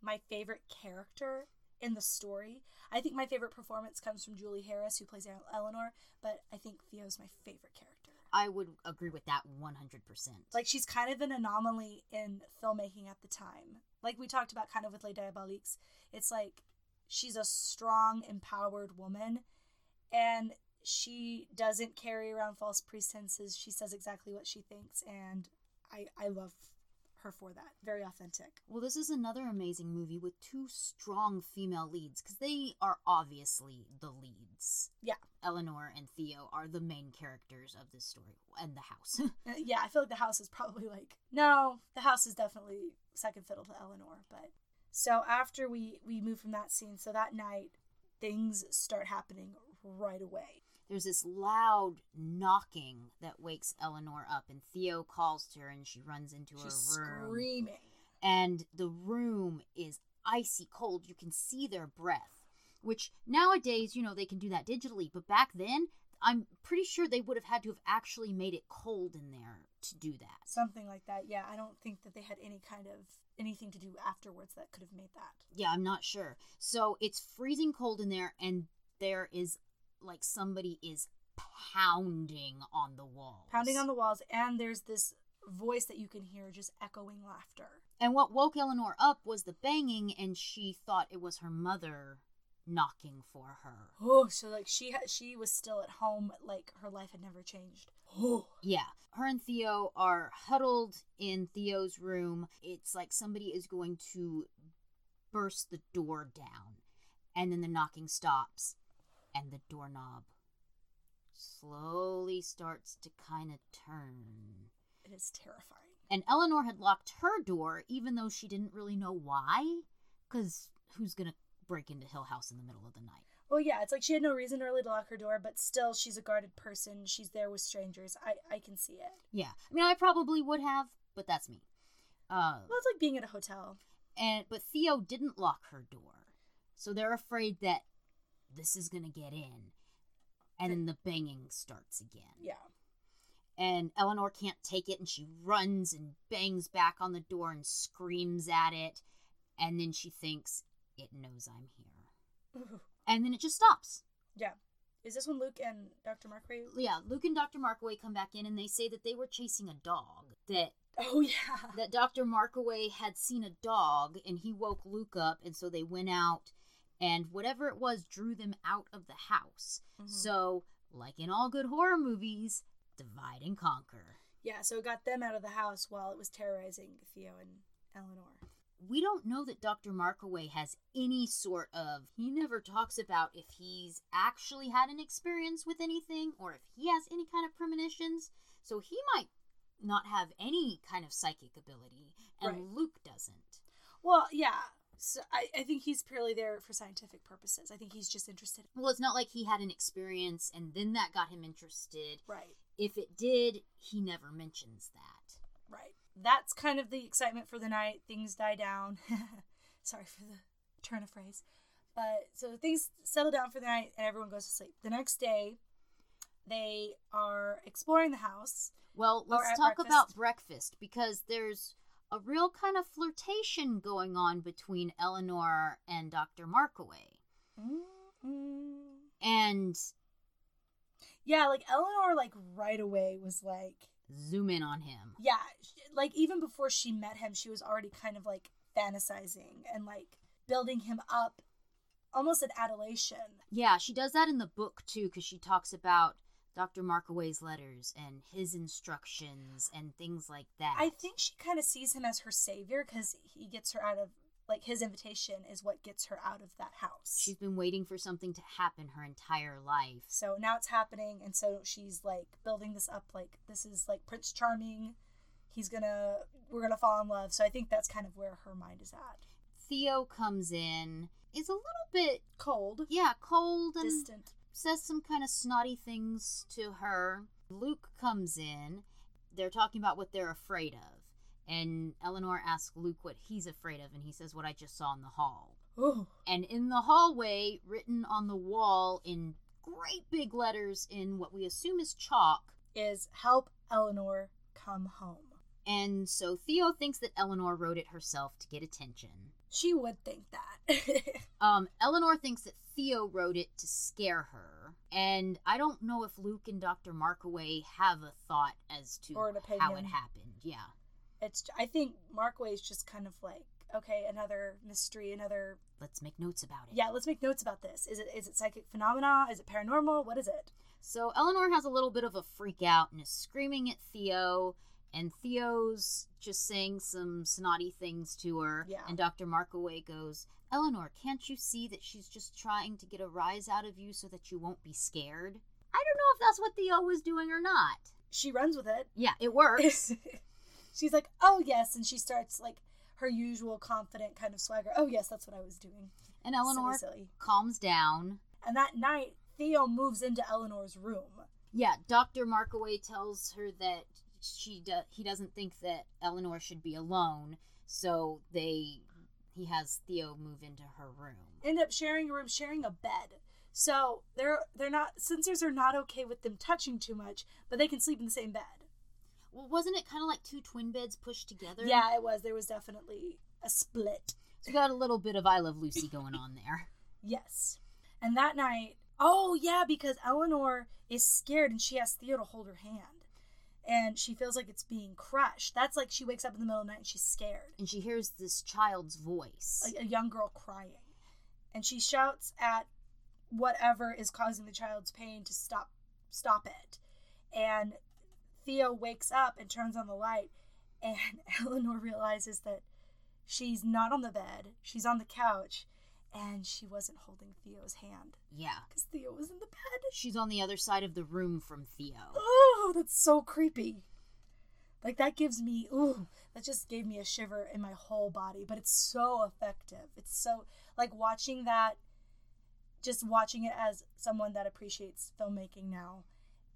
my favorite character in the story. I think my favorite performance comes from Julie Harris, who plays Eleanor, but I think Theo's my favorite character. I would agree with that 100%. Like, she's kind of an anomaly in filmmaking at the time. Like, we talked about kind of with Les Diaboliques. It's like she's a strong, empowered woman, and she doesn't carry around false pretenses. She says exactly what she thinks, and I, I love her for that. Very authentic. Well, this is another amazing movie with two strong female leads because they are obviously the leads. Yeah. Eleanor and Theo are the main characters of this story and the house. Uh, yeah, I feel like the house is probably like no, the house is definitely second fiddle to Eleanor. But so after we we move from that scene, so that night things start happening right away. There's this loud knocking that wakes Eleanor up, and Theo calls to her, and she runs into She's her room. screaming. and the room is icy cold. You can see their breath, which nowadays, you know, they can do that digitally, but back then, I'm pretty sure they would have had to have actually made it cold in there to do that. Something like that. Yeah, I don't think that they had any kind of anything to do afterwards that could have made that. Yeah, I'm not sure. So it's freezing cold in there, and there is like somebody is pounding on the walls. Pounding on the walls, and there's this voice that you can hear just echoing laughter. And what woke Eleanor up was the banging, and she thought it was her mother knocking for her. Oh, so like she ha- she was still at home, like her life had never changed. Oh, Yeah. Her and Theo are huddled in Theo's room. It's like somebody is going to burst the door down. And then the knocking stops, and the doorknob slowly starts to kind of turn. it is terrifying. And Eleanor had locked her door, even though she didn't really know why. Because who's going to break into Hill House in the middle of the night? Well, yeah, it's like she had no reason really to lock her door, but still, she's a guarded person. She's there with strangers. I I can see it. Yeah. I mean, I probably would have, but that's me. Uh, Well, it's like being at a hotel. and but Theo didn't lock her door, so they're afraid that this is gonna get in, and then the banging starts again. Yeah. And Eleanor can't take it, and she runs and bangs back on the door and screams at it, and then she thinks it knows I'm here, Ooh. and then it just stops. Yeah. Is this when Luke and Dr. Markway? Yeah, Luke and Dr. Markway come back in, and they say that they were chasing a dog that Oh yeah. that Dr. Markaway had seen a dog and he woke Luke up, and so they went out, and whatever it was drew them out of the house. Mhm. So, like in all good horror movies, divide and conquer. Yeah. So it got them out of the house while it was terrorizing Theo and Eleanor. We don't know that Dr. Markaway has any sort of. He never talks about if he's actually had an experience with anything or if he has any kind of premonitions. So he might not have any kind of psychic ability, and Right. Luke doesn't. Well, yeah. So I, I think he's purely there for scientific purposes. I think he's just interested. Well, it's not like he had an experience and then that got him interested. Right. If it did, he never mentions that. Right. That's kind of the excitement for the night. Things die down. Sorry for the turn of phrase. But so things settle down for the night and everyone goes to sleep. The next day, they are exploring the house. Well, let's talk breakfast. about breakfast because there's a real kind of flirtation going on between Eleanor and Dr. Markaway. Mm-mm. And Yeah, like Eleanor, like right away was like, zoom in on him. yeah, like even before she met him, she was already kind of like fantasizing and like building him up, almost an adulation. Yeah, she does that in the book too because she talks about Dr. Markaway's letters and his instructions and things like that. I think she kind of sees him as her savior because he gets her out of like his invitation is what gets her out of that house. she's been waiting for something to happen her entire life. so now it's happening, and so she's like building this up. Like this is like Prince Charming. He's gonna we're gonna fall in love. So I think that's kind of where her mind is at. Theo comes in, is a little bit, Cold, yeah, cold and distant. Says some kind of snotty things to her. Luke comes in. They're talking about what they're afraid of. And Eleanor asks Luke what he's afraid of, and he says what I just saw in the hall. Ooh. And in the hallway, written on the wall in great big letters in what we assume is chalk. Is help Eleanor come home. And so Theo thinks that Eleanor wrote it herself to get attention. She would think that. Um, Eleanor thinks that Theo wrote it to scare her. And I don't know if Luke and Dr. Markaway have a thought as to Or an how it happened. Yeah. it's I think Markway is just kind of like okay, another mystery, another Let's make notes about it. yeah. Let's make notes about this. Is it is it psychic phenomena? Is it paranormal? What is it? So Eleanor has a little bit of a freak out and is screaming at Theo. And Theo's just saying some snotty things to her. Yeah. And Dr. Markaway goes, Eleanor, can't you see that she's just trying to get a rise out of you so that you won't be scared? I don't know if that's what Theo was doing or not. She runs with it. Yeah, it works. She's like, "Oh yes," and she starts like her usual confident kind of swagger. "Oh yes, that's what I was doing." and Eleanor silly, silly. calms down. And that night, Theo moves into Eleanor's room. Yeah, Dr. Markaway tells her that she do- he doesn't think that Eleanor should be alone, so they he has Theo move into her room. End up sharing a room, sharing a bed. So they're they're not censors are not okay with them touching too much, but they can sleep in the same bed. Well, wasn't it kind of like two twin beds pushed together? Yeah, it was. There was definitely a split. So we got a little bit of I Love Lucy going on there. Yes. And that night, oh yeah, because Eleanor is scared and she asks Theo to hold her hand. And she feels like it's being crushed. That's like she wakes up in the middle of the night and she's scared. And she hears this child's voice. Like a young girl crying. And she shouts at whatever is causing the child's pain to stop stop it. And Theo wakes up and turns on the light and Eleanor realizes that she's not on the bed, she's on the couch, and she wasn't holding Theo's hand yeah. because Theo was in the bed. She's on the other side of the room from Theo. Oh, that's so creepy. Like that gives me ooh, that just gave me a shiver in my whole body, but it's so effective. It's so like watching that just watching it as someone that appreciates filmmaking now.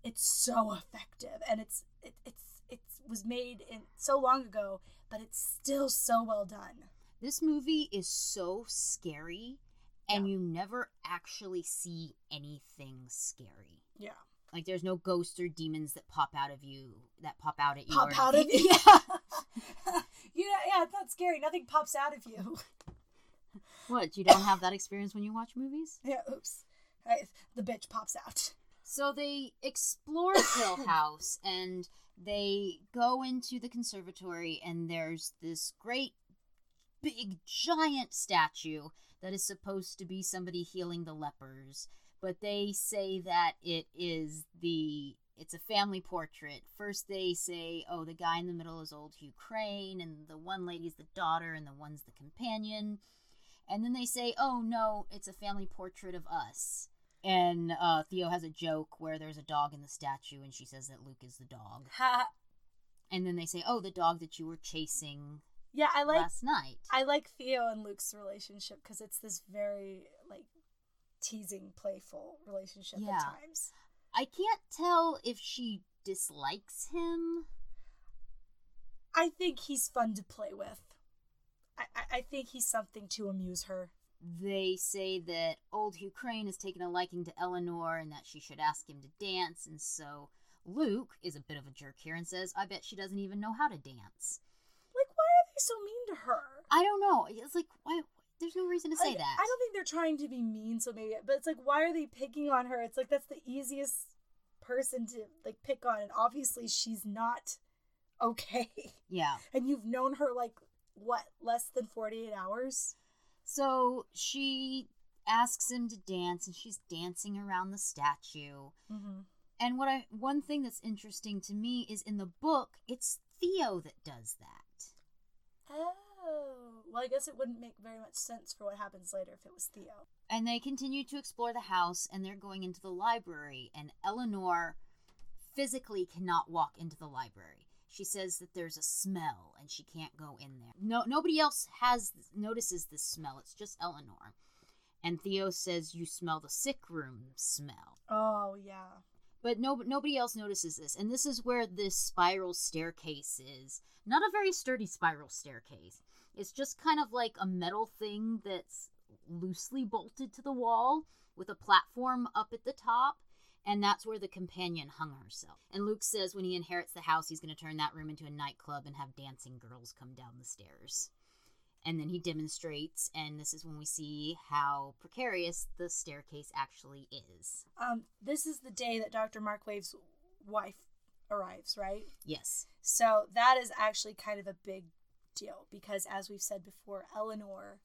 It's so effective and it's it, it's it was made in so long ago, but it's still so well done. This movie is so scary, and Yeah. you never actually see anything scary. Yeah. Like there's no ghosts or demons that pop out of you that pop out at you. Pop out of you. Yeah. you know, yeah, it's not scary. Nothing pops out of you. what? You don't have that experience when you watch movies? Yeah, oops. I, the bitch pops out. So they explore Hill House and they go into the conservatory and there's this great big giant statue that is supposed to be somebody healing the lepers, but they say that it is the it's a family portrait. First they say, "Oh, the guy in the middle is old Hugh Crane and the one lady's the daughter and the one's the companion." And then they say, "Oh no, it's a family portrait of us." And uh, Theo has a joke where there's a dog in the statue, and she says that Luke is the dog. Ha. And then they say, "Oh, the dog that you were chasing Yeah, I like last night." I like Theo and Luke's relationship because it's this very like teasing, playful relationship Yeah. at times. I can't tell if she dislikes him. I think he's fun to play with. I, I, I think he's something to amuse her. They say that old Hugh Crane has taken a liking to Eleanor and that she should ask him to dance, and so Luke is a bit of a jerk here and says, "I bet she doesn't even know how to dance." They so mean to her? I don't know. It's like why? There's no reason to say Like, that. I don't think they're trying to be mean, so maybe. But it's like, why are they picking on her? It's like that's the easiest person to like pick on, and obviously she's not okay. Yeah. And you've known her like what less than forty eight hours. So she asks him to dance, and she's dancing around the statue. Mm-hmm. And what I one thing that's interesting to me is in the book, it's Theo that does that. Oh, well, I guess it wouldn't make very much sense for what happens later if it was Theo. And they continue to explore the house, and they're going into the library. And Eleanor physically cannot walk into the library. She says that there's a smell, and she can't go in there. No, nobody else has notices this smell. It's just Eleanor. And Theo says, "You smell the sick room smell." Oh yeah. But no, nobody else notices this. And this is where this spiral staircase is. Not a very sturdy spiral staircase. It's just kind of like a metal thing that's loosely bolted to the wall with a platform up at the top. And that's where the companion hung herself. And Luke says when he inherits the house, he's going to turn that room into a nightclub and have dancing girls come down the stairs. And then he demonstrates, and this is when we see how precarious the staircase actually is. Um, this is the day that Dr. Markway's wife arrives, right? Yes. So that is actually kind of a big deal because, as we've said before, Eleanor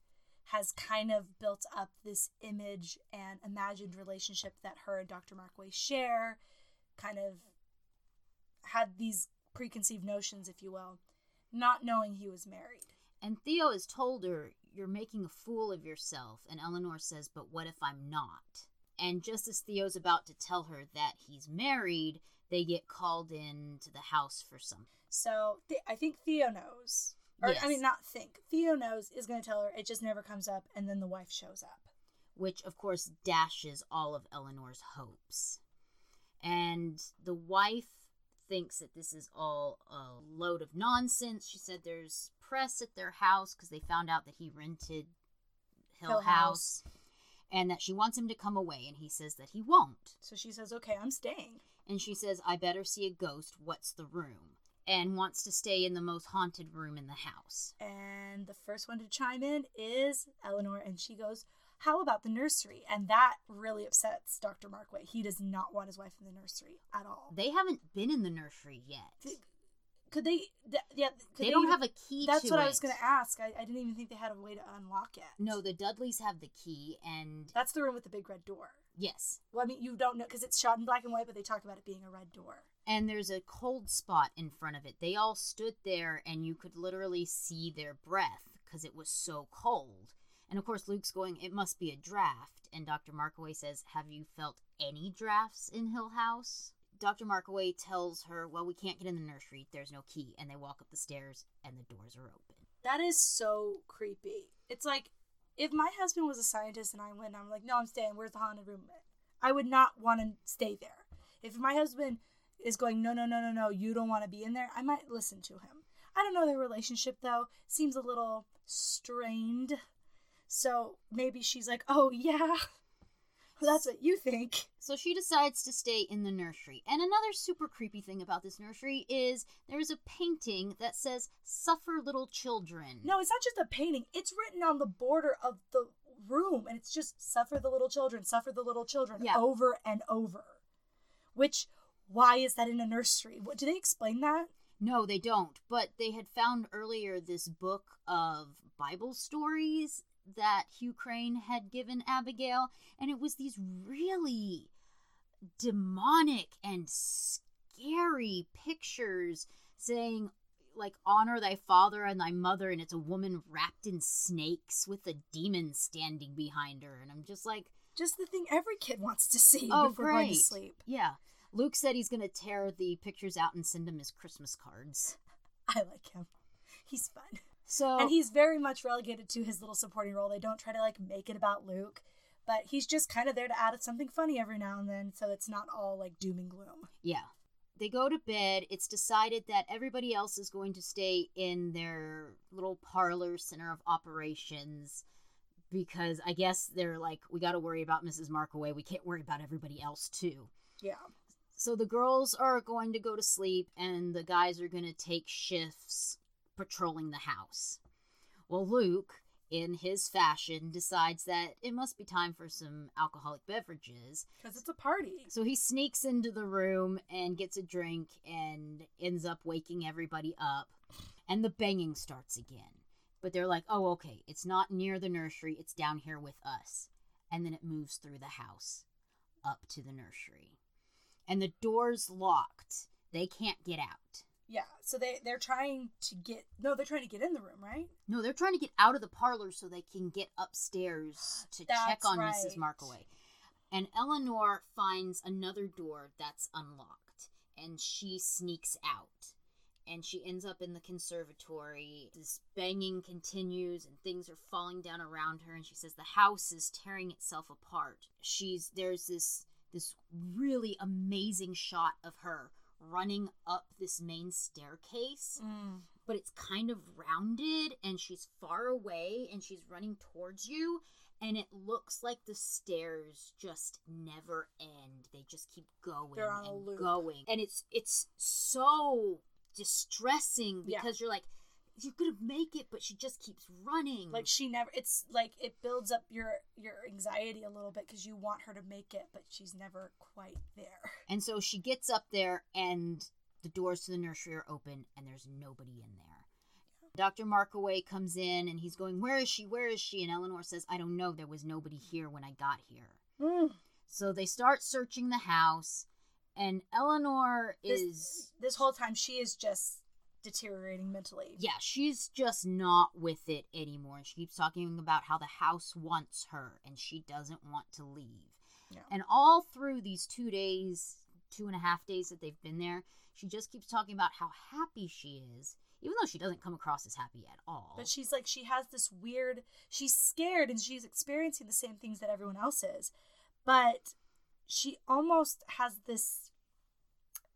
has kind of built up this image and imagined relationship that her and Dr. Markway share, kind of had these preconceived notions, if you will, not knowing he was married. And Theo has told her, You're making a fool of yourself. And Eleanor says, But what if I'm not? And just as Theo's about to tell her that he's married, they get called in to the house for some. So th- I think Theo knows. Or, Yes. I mean, not think. Theo knows is going to tell her. It just never comes up. And then the wife shows up. which of course dashes all of Eleanor's hopes. And the wife thinks that this is all a load of nonsense. She said there's press at their house because they found out that he rented Hill, Hill House. House. and that she wants him to come away and he says that he won't. So she says, okay, I'm staying. And she says, I better see a ghost. What's the room? And wants to stay in the most haunted room in the house. And the first one to chime in is Eleanor. And she goes, how about the nursery? And that really upsets Dr. Markway. He does not want his wife in the nursery at all. They haven't been in the nursery yet. Could they? Th- yeah. Could They don't even- have a key That's what I was going to ask. I, I didn't even think they had a way to unlock it. No, the Dudleys have the key, and That's the room with the big red door. yes, Well, I mean, you don't know because it's shot in black and white, but they talk about it being a red door. and there's a cold spot in front of it. They all stood there, and you could literally see their breath because it was so cold. And of course, Luke's going, "It must be a draft." And Dr. Markaway says, "Have you felt any drafts in Hill House?" Dr. Markaway tells her, "Well, we can't get in the nursery. There's no key." And they walk up the stairs, and the doors are open. That is so creepy. It's like if my husband was a scientist and I went, I'm like, no, I'm staying. Where's the haunted room? I would not want to stay there. If my husband is going, no, no, no, no, no, you don't want to be in there, I might listen to him. I don't know their relationship though. Seems a little strained. So maybe she's like, oh yeah, that's what you think. So she decides to stay in the nursery. And another super creepy thing about this nursery is there's a painting that says, Suffer little children. No, it's not just a painting. It's written on the border of the room, and it's just suffer the little children, suffer the little children Yeah. over and over. Which, why is that in a nursery? What do they explain that? No, they don't. But they had found earlier this book of Bible stories that Hugh Crane had given Abigail, and it was these really demonic and scary pictures saying like honor thy father and thy mother and it's a woman wrapped in snakes with a demon standing behind her and i'm just like Just the thing every kid wants to see oh before great going to sleep. yeah luke said he's gonna tear the pictures out and send them his christmas cards I like him. He's fun. So And he's very much relegated to his little supporting role. They don't try to like make it about Luke, but he's just kind of there to add something funny every now and then so it's not all like doom and gloom. Yeah. They go to bed. It's decided that everybody else is going to stay in their little parlor center of operations because I guess they're like, we got to worry about Mrs. Markaway. We can't worry about everybody else, too. Yeah. So the girls are going to go to sleep and the guys are going to take shifts patrolling the house. Well, Luke, in his fashion, decides that it must be time for some alcoholic beverages. Because it's a party. So he sneaks into the room and gets a drink and ends up waking everybody up. And the banging starts again. But they're like, oh, okay, it's not near the nursery, it's down here with us. And then it moves through the house up to the nursery. And the door's locked. They can't get out. Yeah. So they they're trying to get no, they're trying to get in the room, right? No, they're trying to get out of the parlor so they can get upstairs to check on right. Mrs. Markaway. And Eleanor finds another door that's unlocked and she sneaks out. And she ends up in the conservatory. This banging continues and things are falling down around her and she says the house is tearing itself apart. She's there's this this really amazing shot of her running up this main staircase Mm. but it's kind of rounded and she's far away and she's running towards you and it looks like the stairs just never end they just keep going They're on a and loop. going and it's it's so distressing Yeah. because you're like you're gonna make it but she just keeps running Like she never. It's like it builds up your your anxiety a little bit because you want her to make it, but she's never quite there. and so she gets up there and the doors to the nursery are open and there's nobody in there Dr. Markaway comes in and he's going, Where is she? Where is she? And Eleanor says, I don't know. There was nobody here when I got here. Mm. So they start searching the house, And Eleanor This- is This whole time, she is just deteriorating mentally. yeah, she's just not with it anymore. And she keeps talking about how the house wants her and she doesn't want to leave. Yeah. And all through these two days, two and a half days that they've been there, she just keeps talking about how happy she is, even though she doesn't come across as happy at all. But she's like, she has this weird, she's scared and she's experiencing the same things that everyone else is. But she almost has this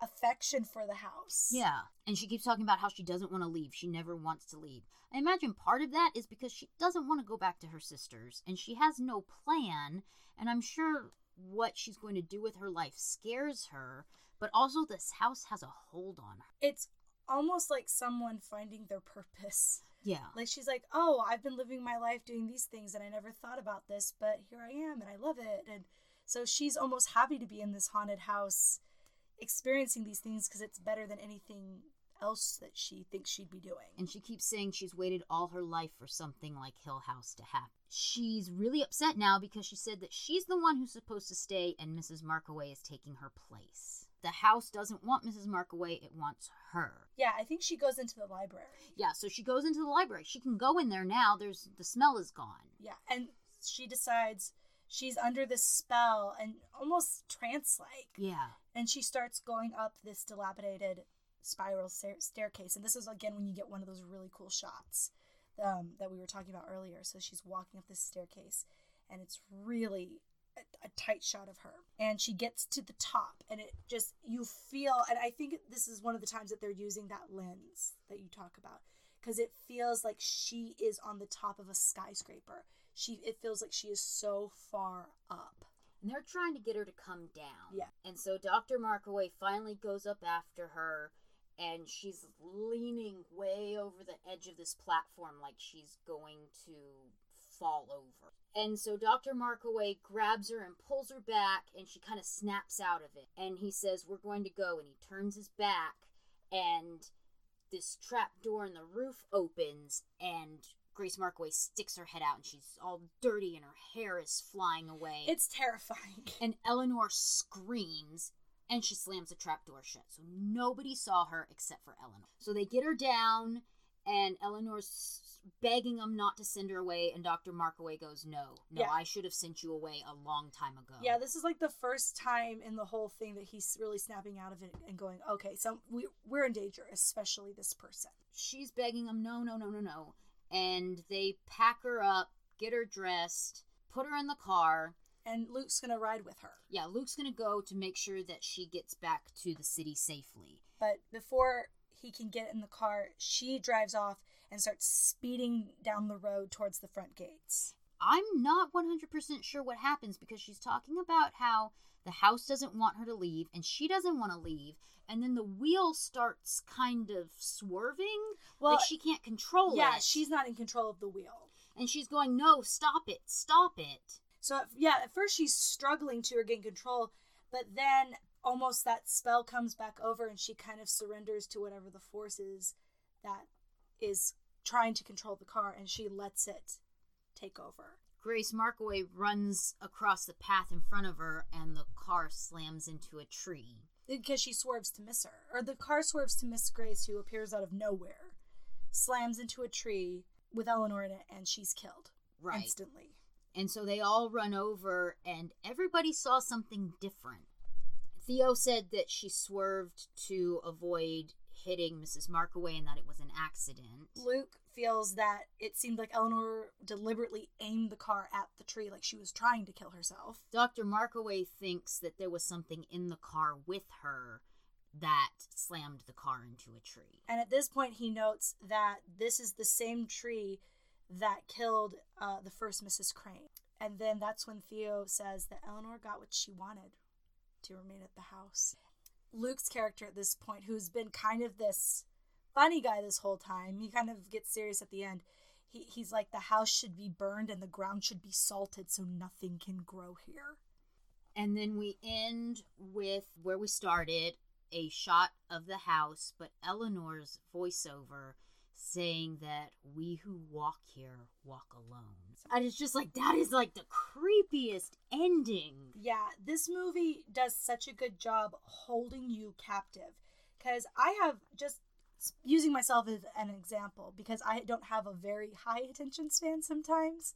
affection for the house. Yeah. And she keeps talking about how she doesn't want to leave. She never wants to leave. I imagine part of that is because she doesn't want to go back to her sisters and she has no plan. And I'm sure what she's going to do with her life scares her. But also, this house has a hold on her. It's almost like someone finding their purpose. Yeah. Like she's like, oh, I've been living my life doing these things and I never thought about this, but here I am and I love it. And so she's almost happy to be in this haunted house experiencing these things because it's better than anything else that she thinks she'd be doing. And she keeps saying she's waited all her life for something like Hill House to happen. She's really upset now because she said that she's the one who's supposed to stay and Mrs. Markaway is taking her place. The house doesn't want Mrs. Markaway, it wants her. Yeah, I think she goes into the library. Yeah, so she goes into the library. She can go in there now. There's the smell is gone. Yeah, and she decides she's under this spell and almost trance like. Yeah. And she starts going up this dilapidated spiral stair- staircase. And this is again when you get one of those really cool shots um, that we were talking about earlier. So she's walking up this staircase, and it's really a, a tight shot of her. And she gets to the top, and it just, you feel, and I think this is one of the times that they're using that lens that you talk about. Because it feels like she is on the top of a skyscraper. She, it feels like she is so far up. And they're trying to get her to come down. Yeah. And so Dr. Markaway finally goes up after her and she's leaning way over the edge of this platform like she's going to fall over. And so Dr. Markaway grabs her and pulls her back and she kind of snaps out of it. And he says, We're going to go. And he turns his back and this trap door in the roof opens and Grace Markaway sticks her head out and she's all dirty and her hair is flying away. It's terrifying. and Eleanor screams and she slams the trap door shut. So nobody saw her except for Eleanor. So they get her down and Eleanor's begging them not to send her away and Dr. Markaway goes, "No. No, Yeah. I should have sent you away a long time ago." Yeah, this is like the first time in the whole thing that he's really snapping out of it and going, okay, so we, we're in danger, especially this person. She's begging them, "No, no, no, no, no." And they pack her up, get her dressed, put her in the car. And Luke's going to ride with her. Yeah, Luke's going to go to make sure that she gets back to the city safely. But before he can get in the car, she drives off and starts speeding down the road towards the front gates. I'm not 100% sure what happens because she's talking about how the house doesn't want her to leave and she doesn't want to leave. And then the wheel starts kind of swerving. Well, like she can't control yeah, it. Yeah, she's not in control of the wheel. And she's going, no, stop it, stop it. So, yeah, at first she's struggling to regain control, but then almost that spell comes back over and she kind of surrenders to whatever the force is that is trying to control the car and she lets it take over. Grace Markaway runs across the path in front of her and the car slams into a tree. Because she swerves to miss her. Or the car swerves to miss Grace, who appears out of nowhere, slams into a tree with Eleanor in it, and she's killed Right. instantly. And so they all run over, and everybody saw something different. Theo said that she swerved to avoid hitting Mrs. Markaway and that it was an accident. Luke feels that it seemed like Eleanor deliberately aimed the car at the tree, like she was trying to kill herself. Dr. Markaway thinks that there was something in the car with her that slammed the car into a tree. And at this point, he notes that this is the same tree that killed uh, the first Mrs. Crane. And then that's when Theo says that Eleanor got what she wanted to remain at the house. Luke's character at this point, who's been kind of this funny guy this whole time, he kind of gets serious at the end. He, he's like, the house should be burned and the ground should be salted so nothing can grow here. And then we end with where we started a shot of the house, but Eleanor's voiceover saying that we who walk here walk alone. And it's just like that is like the creepiest ending. Yeah, this movie does such a good job holding you captive. Because I have just using myself as an example, because I don't have a very high attention span sometimes,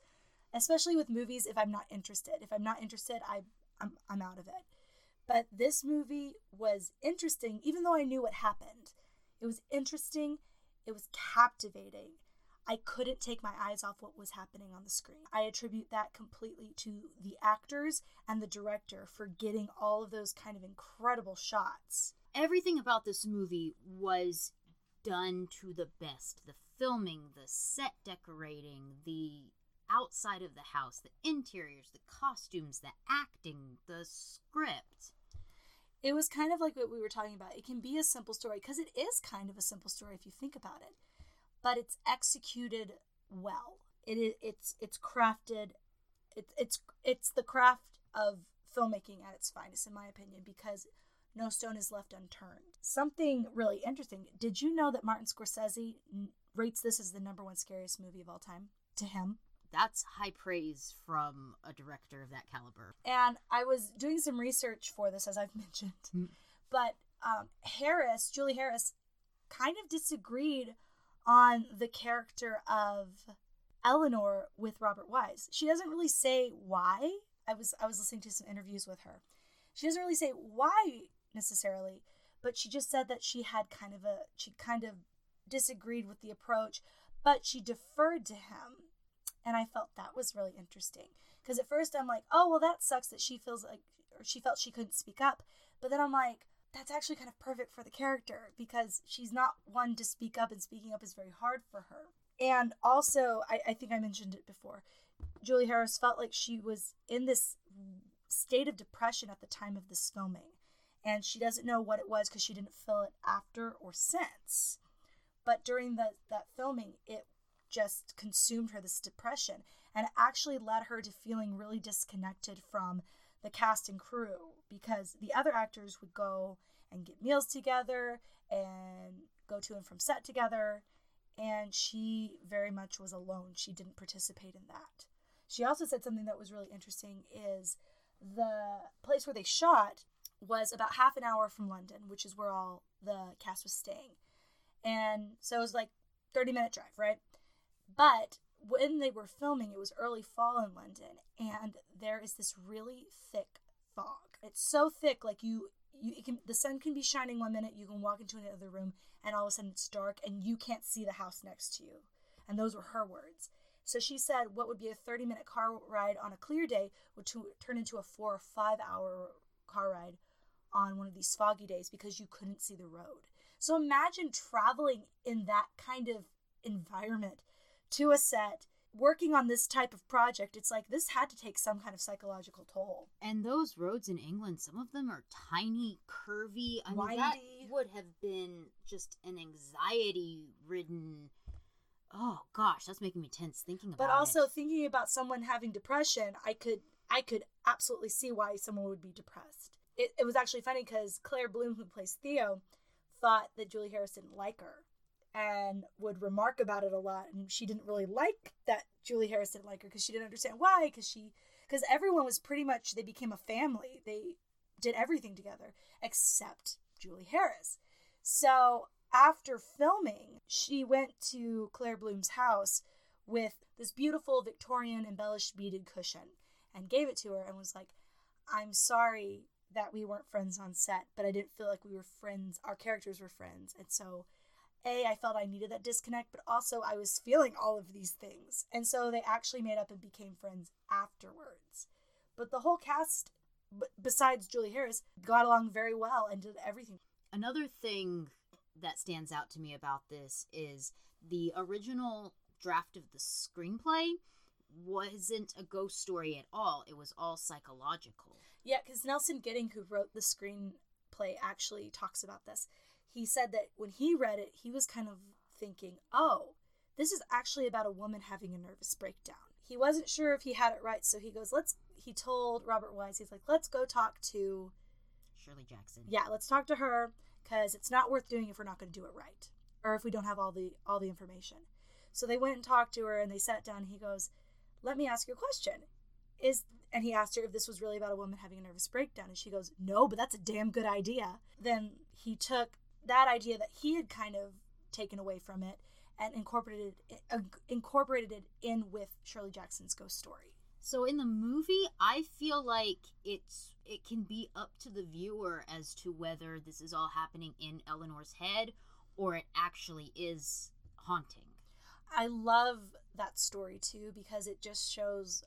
especially with movies if I'm not interested. If I'm not interested, I, I'm, I'm out of it. But this movie was interesting, even though I knew what happened. It was interesting, it was captivating. I couldn't take my eyes off what was happening on the screen. I attribute that completely to the actors and the director for getting all of those kind of incredible shots. Everything about this movie was done to the best. The filming, the set decorating, the outside of the house, the interiors, the costumes, the acting, the script. It was kind of like what we were talking about. It can be a simple story because it is kind of a simple story if you think about it but it's executed well. It is it's it's crafted. It's it's it's the craft of filmmaking at its finest, in my opinion, because no stone is left unturned. Something really interesting. Did you know that Martin Scorsese rates this as the number one scariest movie of all time to him? That's high praise from a director of that caliber. And I was doing some research for this, as I've mentioned, mm. but um, Harris, Julie Harris, kind of disagreed on the character of Eleanor with Robert Wise. She doesn't really say why. I was I was listening to some interviews with her. She doesn't really say why necessarily, but she just said that she had kind of a she kind of disagreed with the approach, but she deferred to him. And I felt that was really interesting because at first I'm like, "Oh, well that sucks that she feels like or she felt she couldn't speak up." But then I'm like, that's actually kind of perfect for the character because she's not one to speak up, and speaking up is very hard for her. And also, I, I think I mentioned it before, Julie Harris felt like she was in this state of depression at the time of this filming. And she doesn't know what it was because she didn't feel it after or since. But during the, that filming, it just consumed her, this depression. And it actually led her to feeling really disconnected from the cast and crew because the other actors would go and get meals together and go to and from set together and she very much was alone she didn't participate in that she also said something that was really interesting is the place where they shot was about half an hour from london which is where all the cast was staying and so it was like 30 minute drive right but when they were filming, it was early fall in London, and there is this really thick fog. It's so thick, like you, you can the sun can be shining one minute, you can walk into another room, and all of a sudden it's dark, and you can't see the house next to you. And those were her words. So she said, what would be a 30 minute car ride on a clear day would turn into a four or five hour car ride on one of these foggy days because you couldn't see the road. So imagine traveling in that kind of environment to a set working on this type of project. It's like this had to take some kind of psychological toll. And those roads in england some of them are tiny curvy. I mean that would have been just an anxiety ridden oh gosh that's making me tense thinking about it but also it. thinking about someone having depression i could i could absolutely see why someone would be depressed it, it was actually funny because claire bloom who plays theo thought that julie harris didn't like her and would remark about it a lot. And she didn't really like that Julie Harris didn't like her because she didn't understand why. Because she, because everyone was pretty much they became a family. They did everything together except Julie Harris. So after filming, she went to Claire Bloom's house with this beautiful Victorian embellished beaded cushion and gave it to her and was like, I'm sorry that we weren't friends on set, but I didn't feel like we were friends. Our characters were friends. And so a, I felt I needed that disconnect, but also I was feeling all of these things. And so they actually made up and became friends afterwards. But the whole cast, besides Julie Harris, got along very well and did everything. Another thing that stands out to me about this is the original draft of the screenplay wasn't a ghost story at all. It was all psychological. Yeah, because Nelson Gidding, who wrote the screenplay, actually talks about this he said that when he read it, he was kind of thinking, oh, this is actually about a woman having a nervous breakdown. He wasn't sure if he had it right, so he goes, let's, he told Robert Wise, he's like, let's go talk to Shirley Jackson. Yeah, let's talk to her because it's not worth doing if we're not going to do it right or if we don't have all the all the information. So they went and talked to her and they sat down. he goes, "Let me ask you a question. Is and he asked her if this was really about a woman having a nervous breakdown and she goes no but that's a damn good idea then he took that idea that he had kind of taken away from it and incorporated it, uh, incorporated it in with shirley jackson's ghost story So in the movie, I feel like it's it can be up to the viewer as to whether this is all happening in Eleanor's head or it actually is haunting. I love that story too because it just shows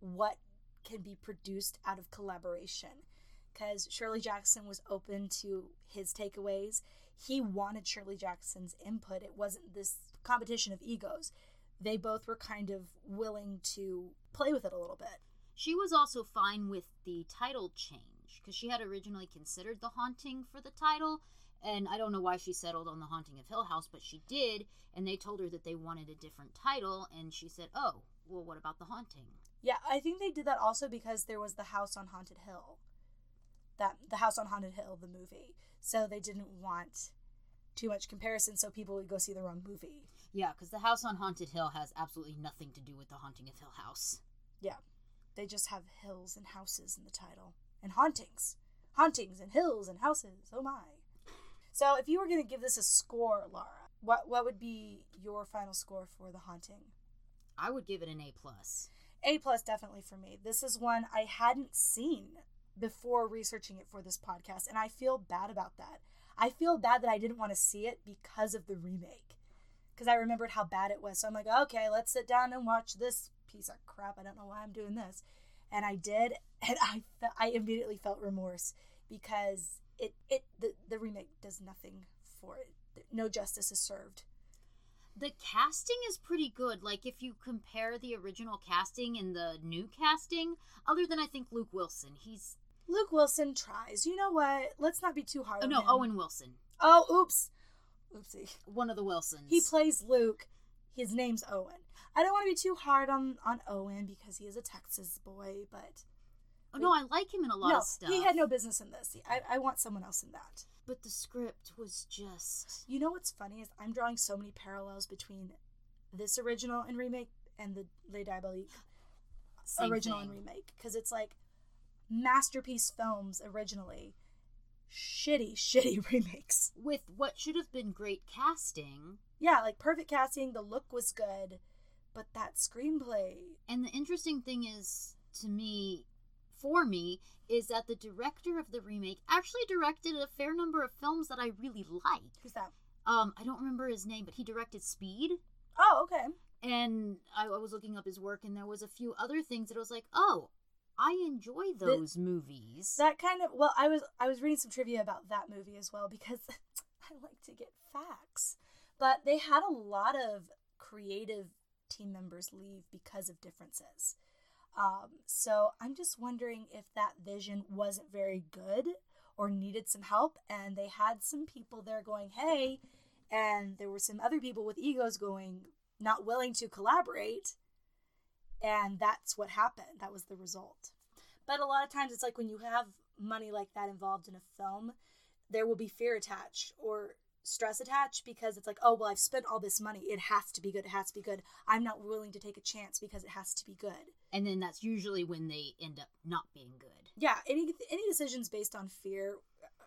what can be produced out of collaboration. Because Shirley Jackson was open to his takeaways. He wanted Shirley Jackson's input. It wasn't this competition of egos. They both were kind of willing to play with it a little bit. She was also fine with the title change because she had originally considered The Haunting for the title, and I don't know why she settled on The Haunting of Hill House, but she did, and they told her that they wanted a different title, and she said, "Oh, well, what about The Haunting?" Yeah, I think they did that also because there was the House on Haunted Hill. That the House on Haunted Hill, the movie. So they didn't want too much comparison so people would go see the wrong movie. Yeah, because The House on Haunted Hill has absolutely nothing to do with The Haunting of Hill House. Yeah. They just have hills and houses in the title. And hauntings. Hauntings and hills and houses. Oh my. So if you were going to give this a score, Laura, what what would be your final score for The Haunting? I would give it an A plus. A plus definitely for me. This is one I hadn't seen before researching it for this podcast, and I feel bad about that. I feel bad that I didn't want to see it because of the remake. Because I remembered how bad it was. So I'm like, okay, let's sit down and watch this piece of crap. I don't know why I'm doing this. And I did, and I fe- I immediately felt remorse because it it the, the remake does nothing for it. No justice is served. The casting is pretty good. Like if you compare the original casting and the new casting, other than I think Luke Wilson, he's Luke Wilson tries. You know what? Let's not be too hard. oh on no, him. Owen Wilson, Oh, oops. Oopsie. one of the Wilsons. He plays Luke. His name's Owen. I don't want to be too hard on on Owen because he is a Texas boy, but Oh no, I like him in a lot no, of stuff. he had no business in this. I, I want someone else in that. but the script was just You know what's funny is I'm drawing so many parallels between this original and remake and the Les Diaboliques same original thing. and remake because it's like masterpiece films originally, shitty, shitty remakes. with what should have been great casting. Yeah, like perfect casting. The look was good, but that screenplay. And the interesting thing is, to me, for me, is that the director of the remake actually directed a fair number of films that I really like. Who's that? Um, I don't remember his name, but he directed Speed. Oh, okay. And I, I was looking up his work, and there was a few other things that I was like, oh, I enjoy those movies. That kind of well, I was I was reading some trivia about that movie as well because I like to get facts. But they had a lot of creative team members leave because of differences. Um, so I'm just wondering if that vision wasn't very good or needed some help, and they had some people there going, "Hey," and there were some other people with egos going, not willing to collaborate, and that's what happened. That was the result. But a lot of times it's like when you have money like that involved in a film, there will be fear attached or stress attached because it's like, oh, well, I've spent all this money. It has to be good. It has to be good. I'm not willing to take a chance because it has to be good. and then that's usually when they end up not being good. Yeah, any any decisions based on fear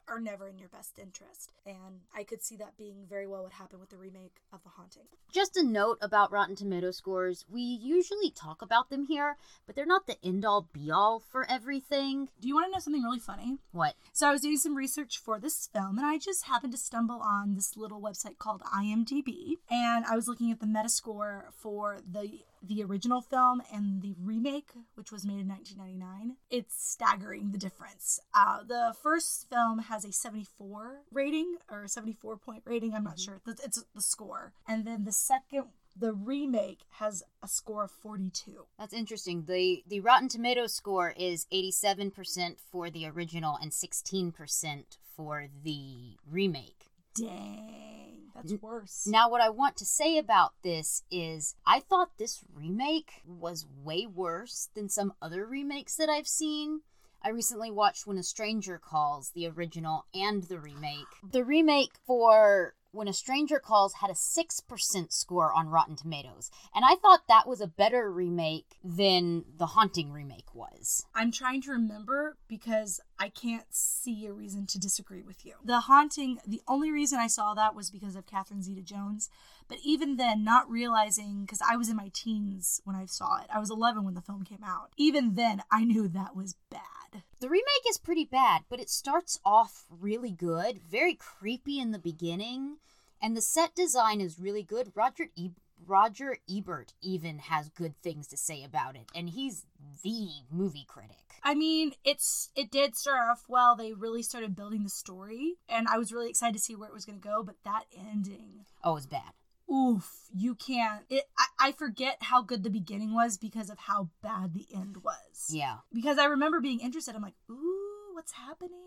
are never in your best interest. And I could see that being very well what happened with the remake of The Haunting. Just a note about Rotten Tomato scores. We usually talk about them here, but they're not the end all be all for everything. Do you want to know something really funny? What? So I was doing some research for this film and I just happened to stumble on this little website called IMDb and I was looking at the Metascore for the the original film and the remake which was made in 1999. It's staggering the difference. Uh, the first film has a 74 rating or 74 point rating, I'm not sure. It's, it's the score. And then the second the remake has a score of 42. That's interesting. The the Rotten tomatoes score is 87% for the original and 16% for the remake. Dang, that's worse. Now, what I want to say about this is I thought this remake was way worse than some other remakes that I've seen. I recently watched When a Stranger Calls, the original and the remake. The remake for When a Stranger Calls had a 6% score on Rotten Tomatoes. And I thought that was a better remake than the Haunting remake was. I'm trying to remember because I can't see a reason to disagree with you. The Haunting, the only reason I saw that was because of Catherine Zeta Jones. But even then, not realizing, because I was in my teens when I saw it, I was 11 when the film came out. Even then, I knew that was bad. The remake is pretty bad, but it starts off really good, very creepy in the beginning, and the set design is really good. Roger e- Roger Ebert even has good things to say about it, and he's the movie critic. I mean, it's it did start off well. They really started building the story, and I was really excited to see where it was going to go. But that ending, Oh, it's bad. oof, you can't. It. I, I forget how good the beginning was because of how bad the end was. Yeah. because I remember being interested. I'm like, ooh, what's happening?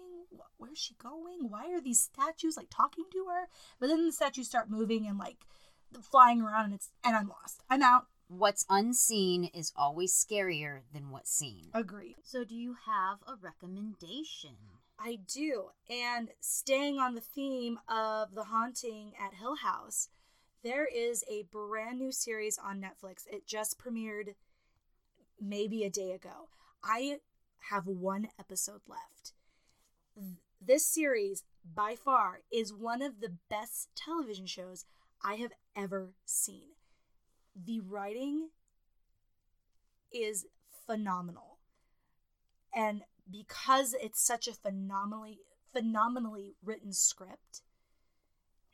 Where's she going? Why are these statues like talking to her? But then the statues start moving and like flying around, and it's and I'm lost. I'm out. What's unseen is always scarier than what's seen. Agree. So, do you have a recommendation? I do. And staying on the theme of the haunting at Hill House, there is a brand new series on Netflix. It just premiered maybe a day ago. I have one episode left. This series, by far, is one of the best television shows I have ever seen. The writing is phenomenal. And because it's such a phenomenally phenomenally written script,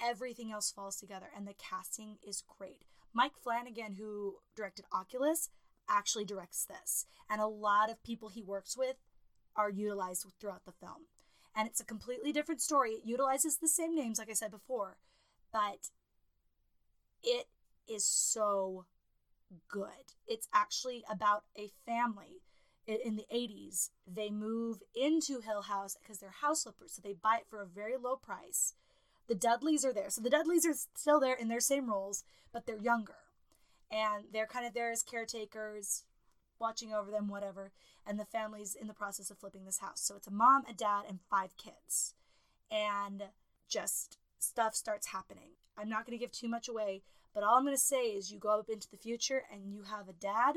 everything else falls together and the casting is great. Mike Flanagan, who directed Oculus, actually directs this. And a lot of people he works with are utilized throughout the film. And it's a completely different story. It utilizes the same names, like I said before, but it is so good. It's actually about a family in the 80s. They move into Hill House because they're house flippers, so they buy it for a very low price. The Dudleys are there. So the Dudleys are still there in their same roles, but they're younger. And they're kind of there as caretakers, watching over them, whatever. And the family's in the process of flipping this house. So it's a mom, a dad, and five kids. And just stuff starts happening. I'm not going to give too much away, but all I'm going to say is you go up into the future and you have a dad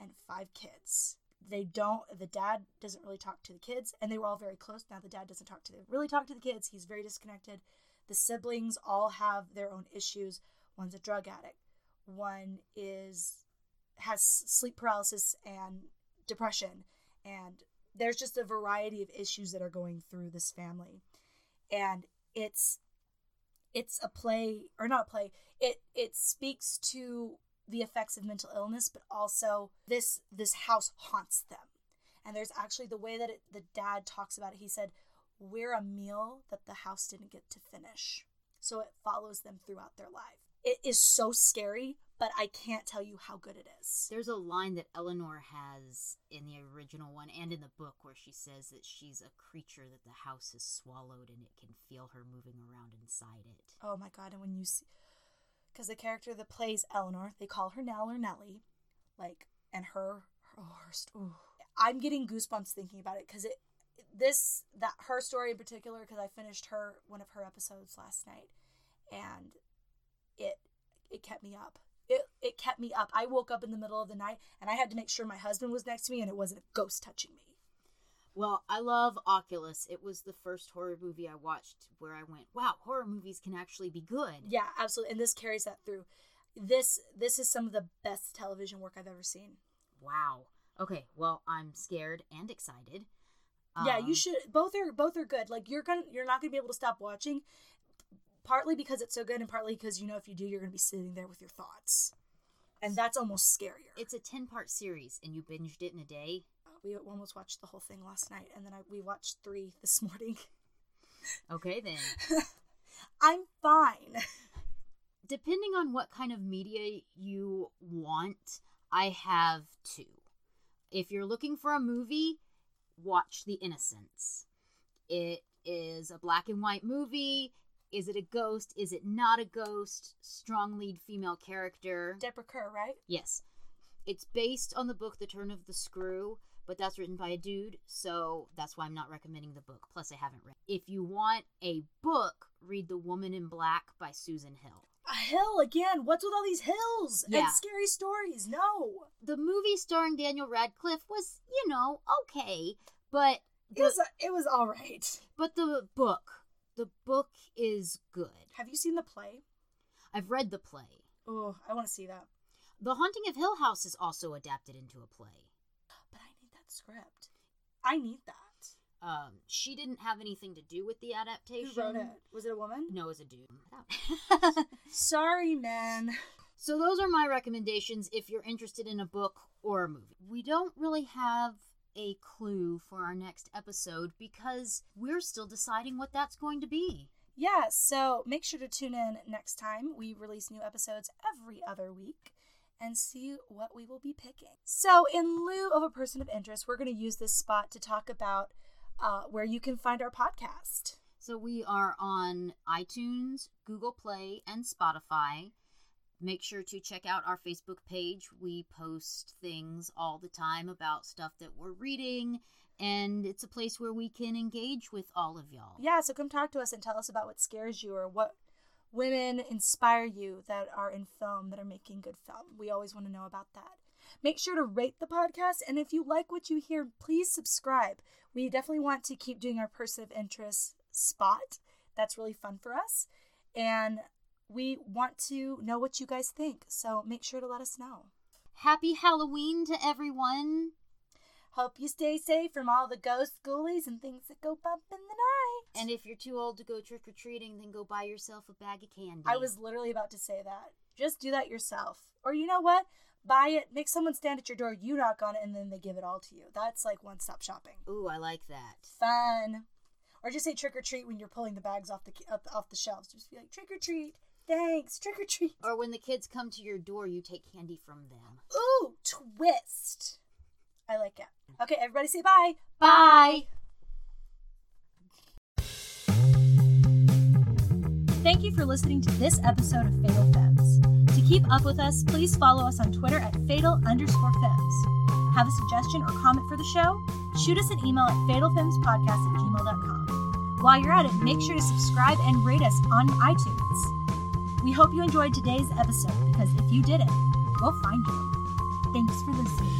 and five kids. They don't, the dad doesn't really talk to the kids, and they were all very close. Now the dad doesn't talk to the, really talk to the kids. He's very disconnected. The siblings all have their own issues. One's a drug addict. One is has sleep paralysis and depression, and there's just a variety of issues that are going through this family, and it's it's a play or not a play it it speaks to the effects of mental illness but also this this house haunts them. And there's actually the way that it, the dad talks about it. He said we're a meal that the house didn't get to finish. So it follows them throughout their life. It is so scary but i can't tell you how good it is There's a line that Eleanor has in the original one and in the book where she says that she's a creature that the house has swallowed and it can feel her moving around inside it. Oh my god! And when you see, because the character that plays Eleanor, they call her Nell or Nellie, like, and her, oh, her, st- ooh. I'm getting goosebumps thinking about it because it, this that her story in particular because I finished her one of her episodes last night, and it it kept me up. It kept me up. I woke up in the middle of the night and I had to make sure my husband was next to me and it wasn't a ghost touching me. Well, I love Oculus. It was the first horror movie I watched where I went, wow, horror movies can actually be good. Yeah, absolutely. And this carries that through. This this is some of the best television work I've ever seen. Wow. Okay, well, I'm scared and excited. yeah, Um, you should. Both are both are good. Like you're gonna you're not gonna be able to stop watching, partly because it's so good, and partly because you know if you do, you're gonna be sitting there with your thoughts, and that's almost scarier. It's a 10 part series and you binged it in a day. Uh, we almost watched the whole thing last night, and then I, we watched three this morning. Okay, then. I'm fine. Depending on what kind of media you want, I have two. If you're looking for a movie, watch The Innocents. It is a black and white movie. Is it a ghost? Is it not a ghost? Strong lead female character. Deborah Kerr, right? Yes. It's based on the book The Turn of the Screw, but that's written by a dude, so that's why I'm not recommending the book. Plus, I haven't read. If you want a book, read The Woman in Black by Susan Hill. A hill again. What's with all these hills Yeah. and scary stories? No. The movie starring Daniel Radcliffe was, you know, okay, but It was uh, it was all right. but the book, the book is good. Have you seen the play? I've read the play. Oh, I want to see that. The Haunting of Hill House is also adapted into a play. But I need that script. I need that. Um, she didn't have anything to do with the adaptation. Who wrote it? Was it a woman? No, it was a dude. Sorry, man. so those are my recommendations if you're interested in a book or a movie. We don't really have a clue for our next episode because we're still deciding what that's going to be. Yeah, so make sure to tune in next time. We release new episodes every other week and see what we will be picking. So, in lieu of a person of interest, we're going to use this spot to talk about uh, where you can find our podcast. So we are on iTunes, Google Play, and Spotify. Make sure to check out our Facebook page. We post things all the time about stuff that we're reading, and it's a place where we can engage with all of y'all. Yeah, so come talk to us and tell us about what scares you or what women inspire you that are in film that are making good film. We always want to know about that. Make sure to rate the podcast, and if you like what you hear, please subscribe. We definitely want to keep doing our person of interest spot. That's really fun for us. And we want to know what you guys think, so make sure to let us know. Happy Halloween to everyone! Hope you stay safe from all the ghost ghoulies and things that go bump in the night. And if you're too old to go trick or treating, then go buy yourself a bag of candy. I was literally about to say that. Just do that yourself. Or you know what? Buy it, make someone stand at your door, you knock on it, and then they give it all to you. That's like one stop shopping. Ooh, I like that. Fun. Or just say trick or treat when you're pulling the bags off the off the- off the shelves. Just be like trick or treat. Thanks, trick or treat. Or when the kids come to your door, you take candy from them. Ooh, twist. I like it. Okay, everybody say bye. Bye! Thank you for listening to this episode of Fatal Femmes. To keep up with us, please follow us on Twitter at fatal underscore femmes. Have a suggestion or comment for the show? Shoot us an email at fatalfemspodcast at gmail.com. While you're at it, make sure to subscribe and rate us on iTunes. We hope you enjoyed today's episode because if you didn't, we'll find you. Thanks for listening.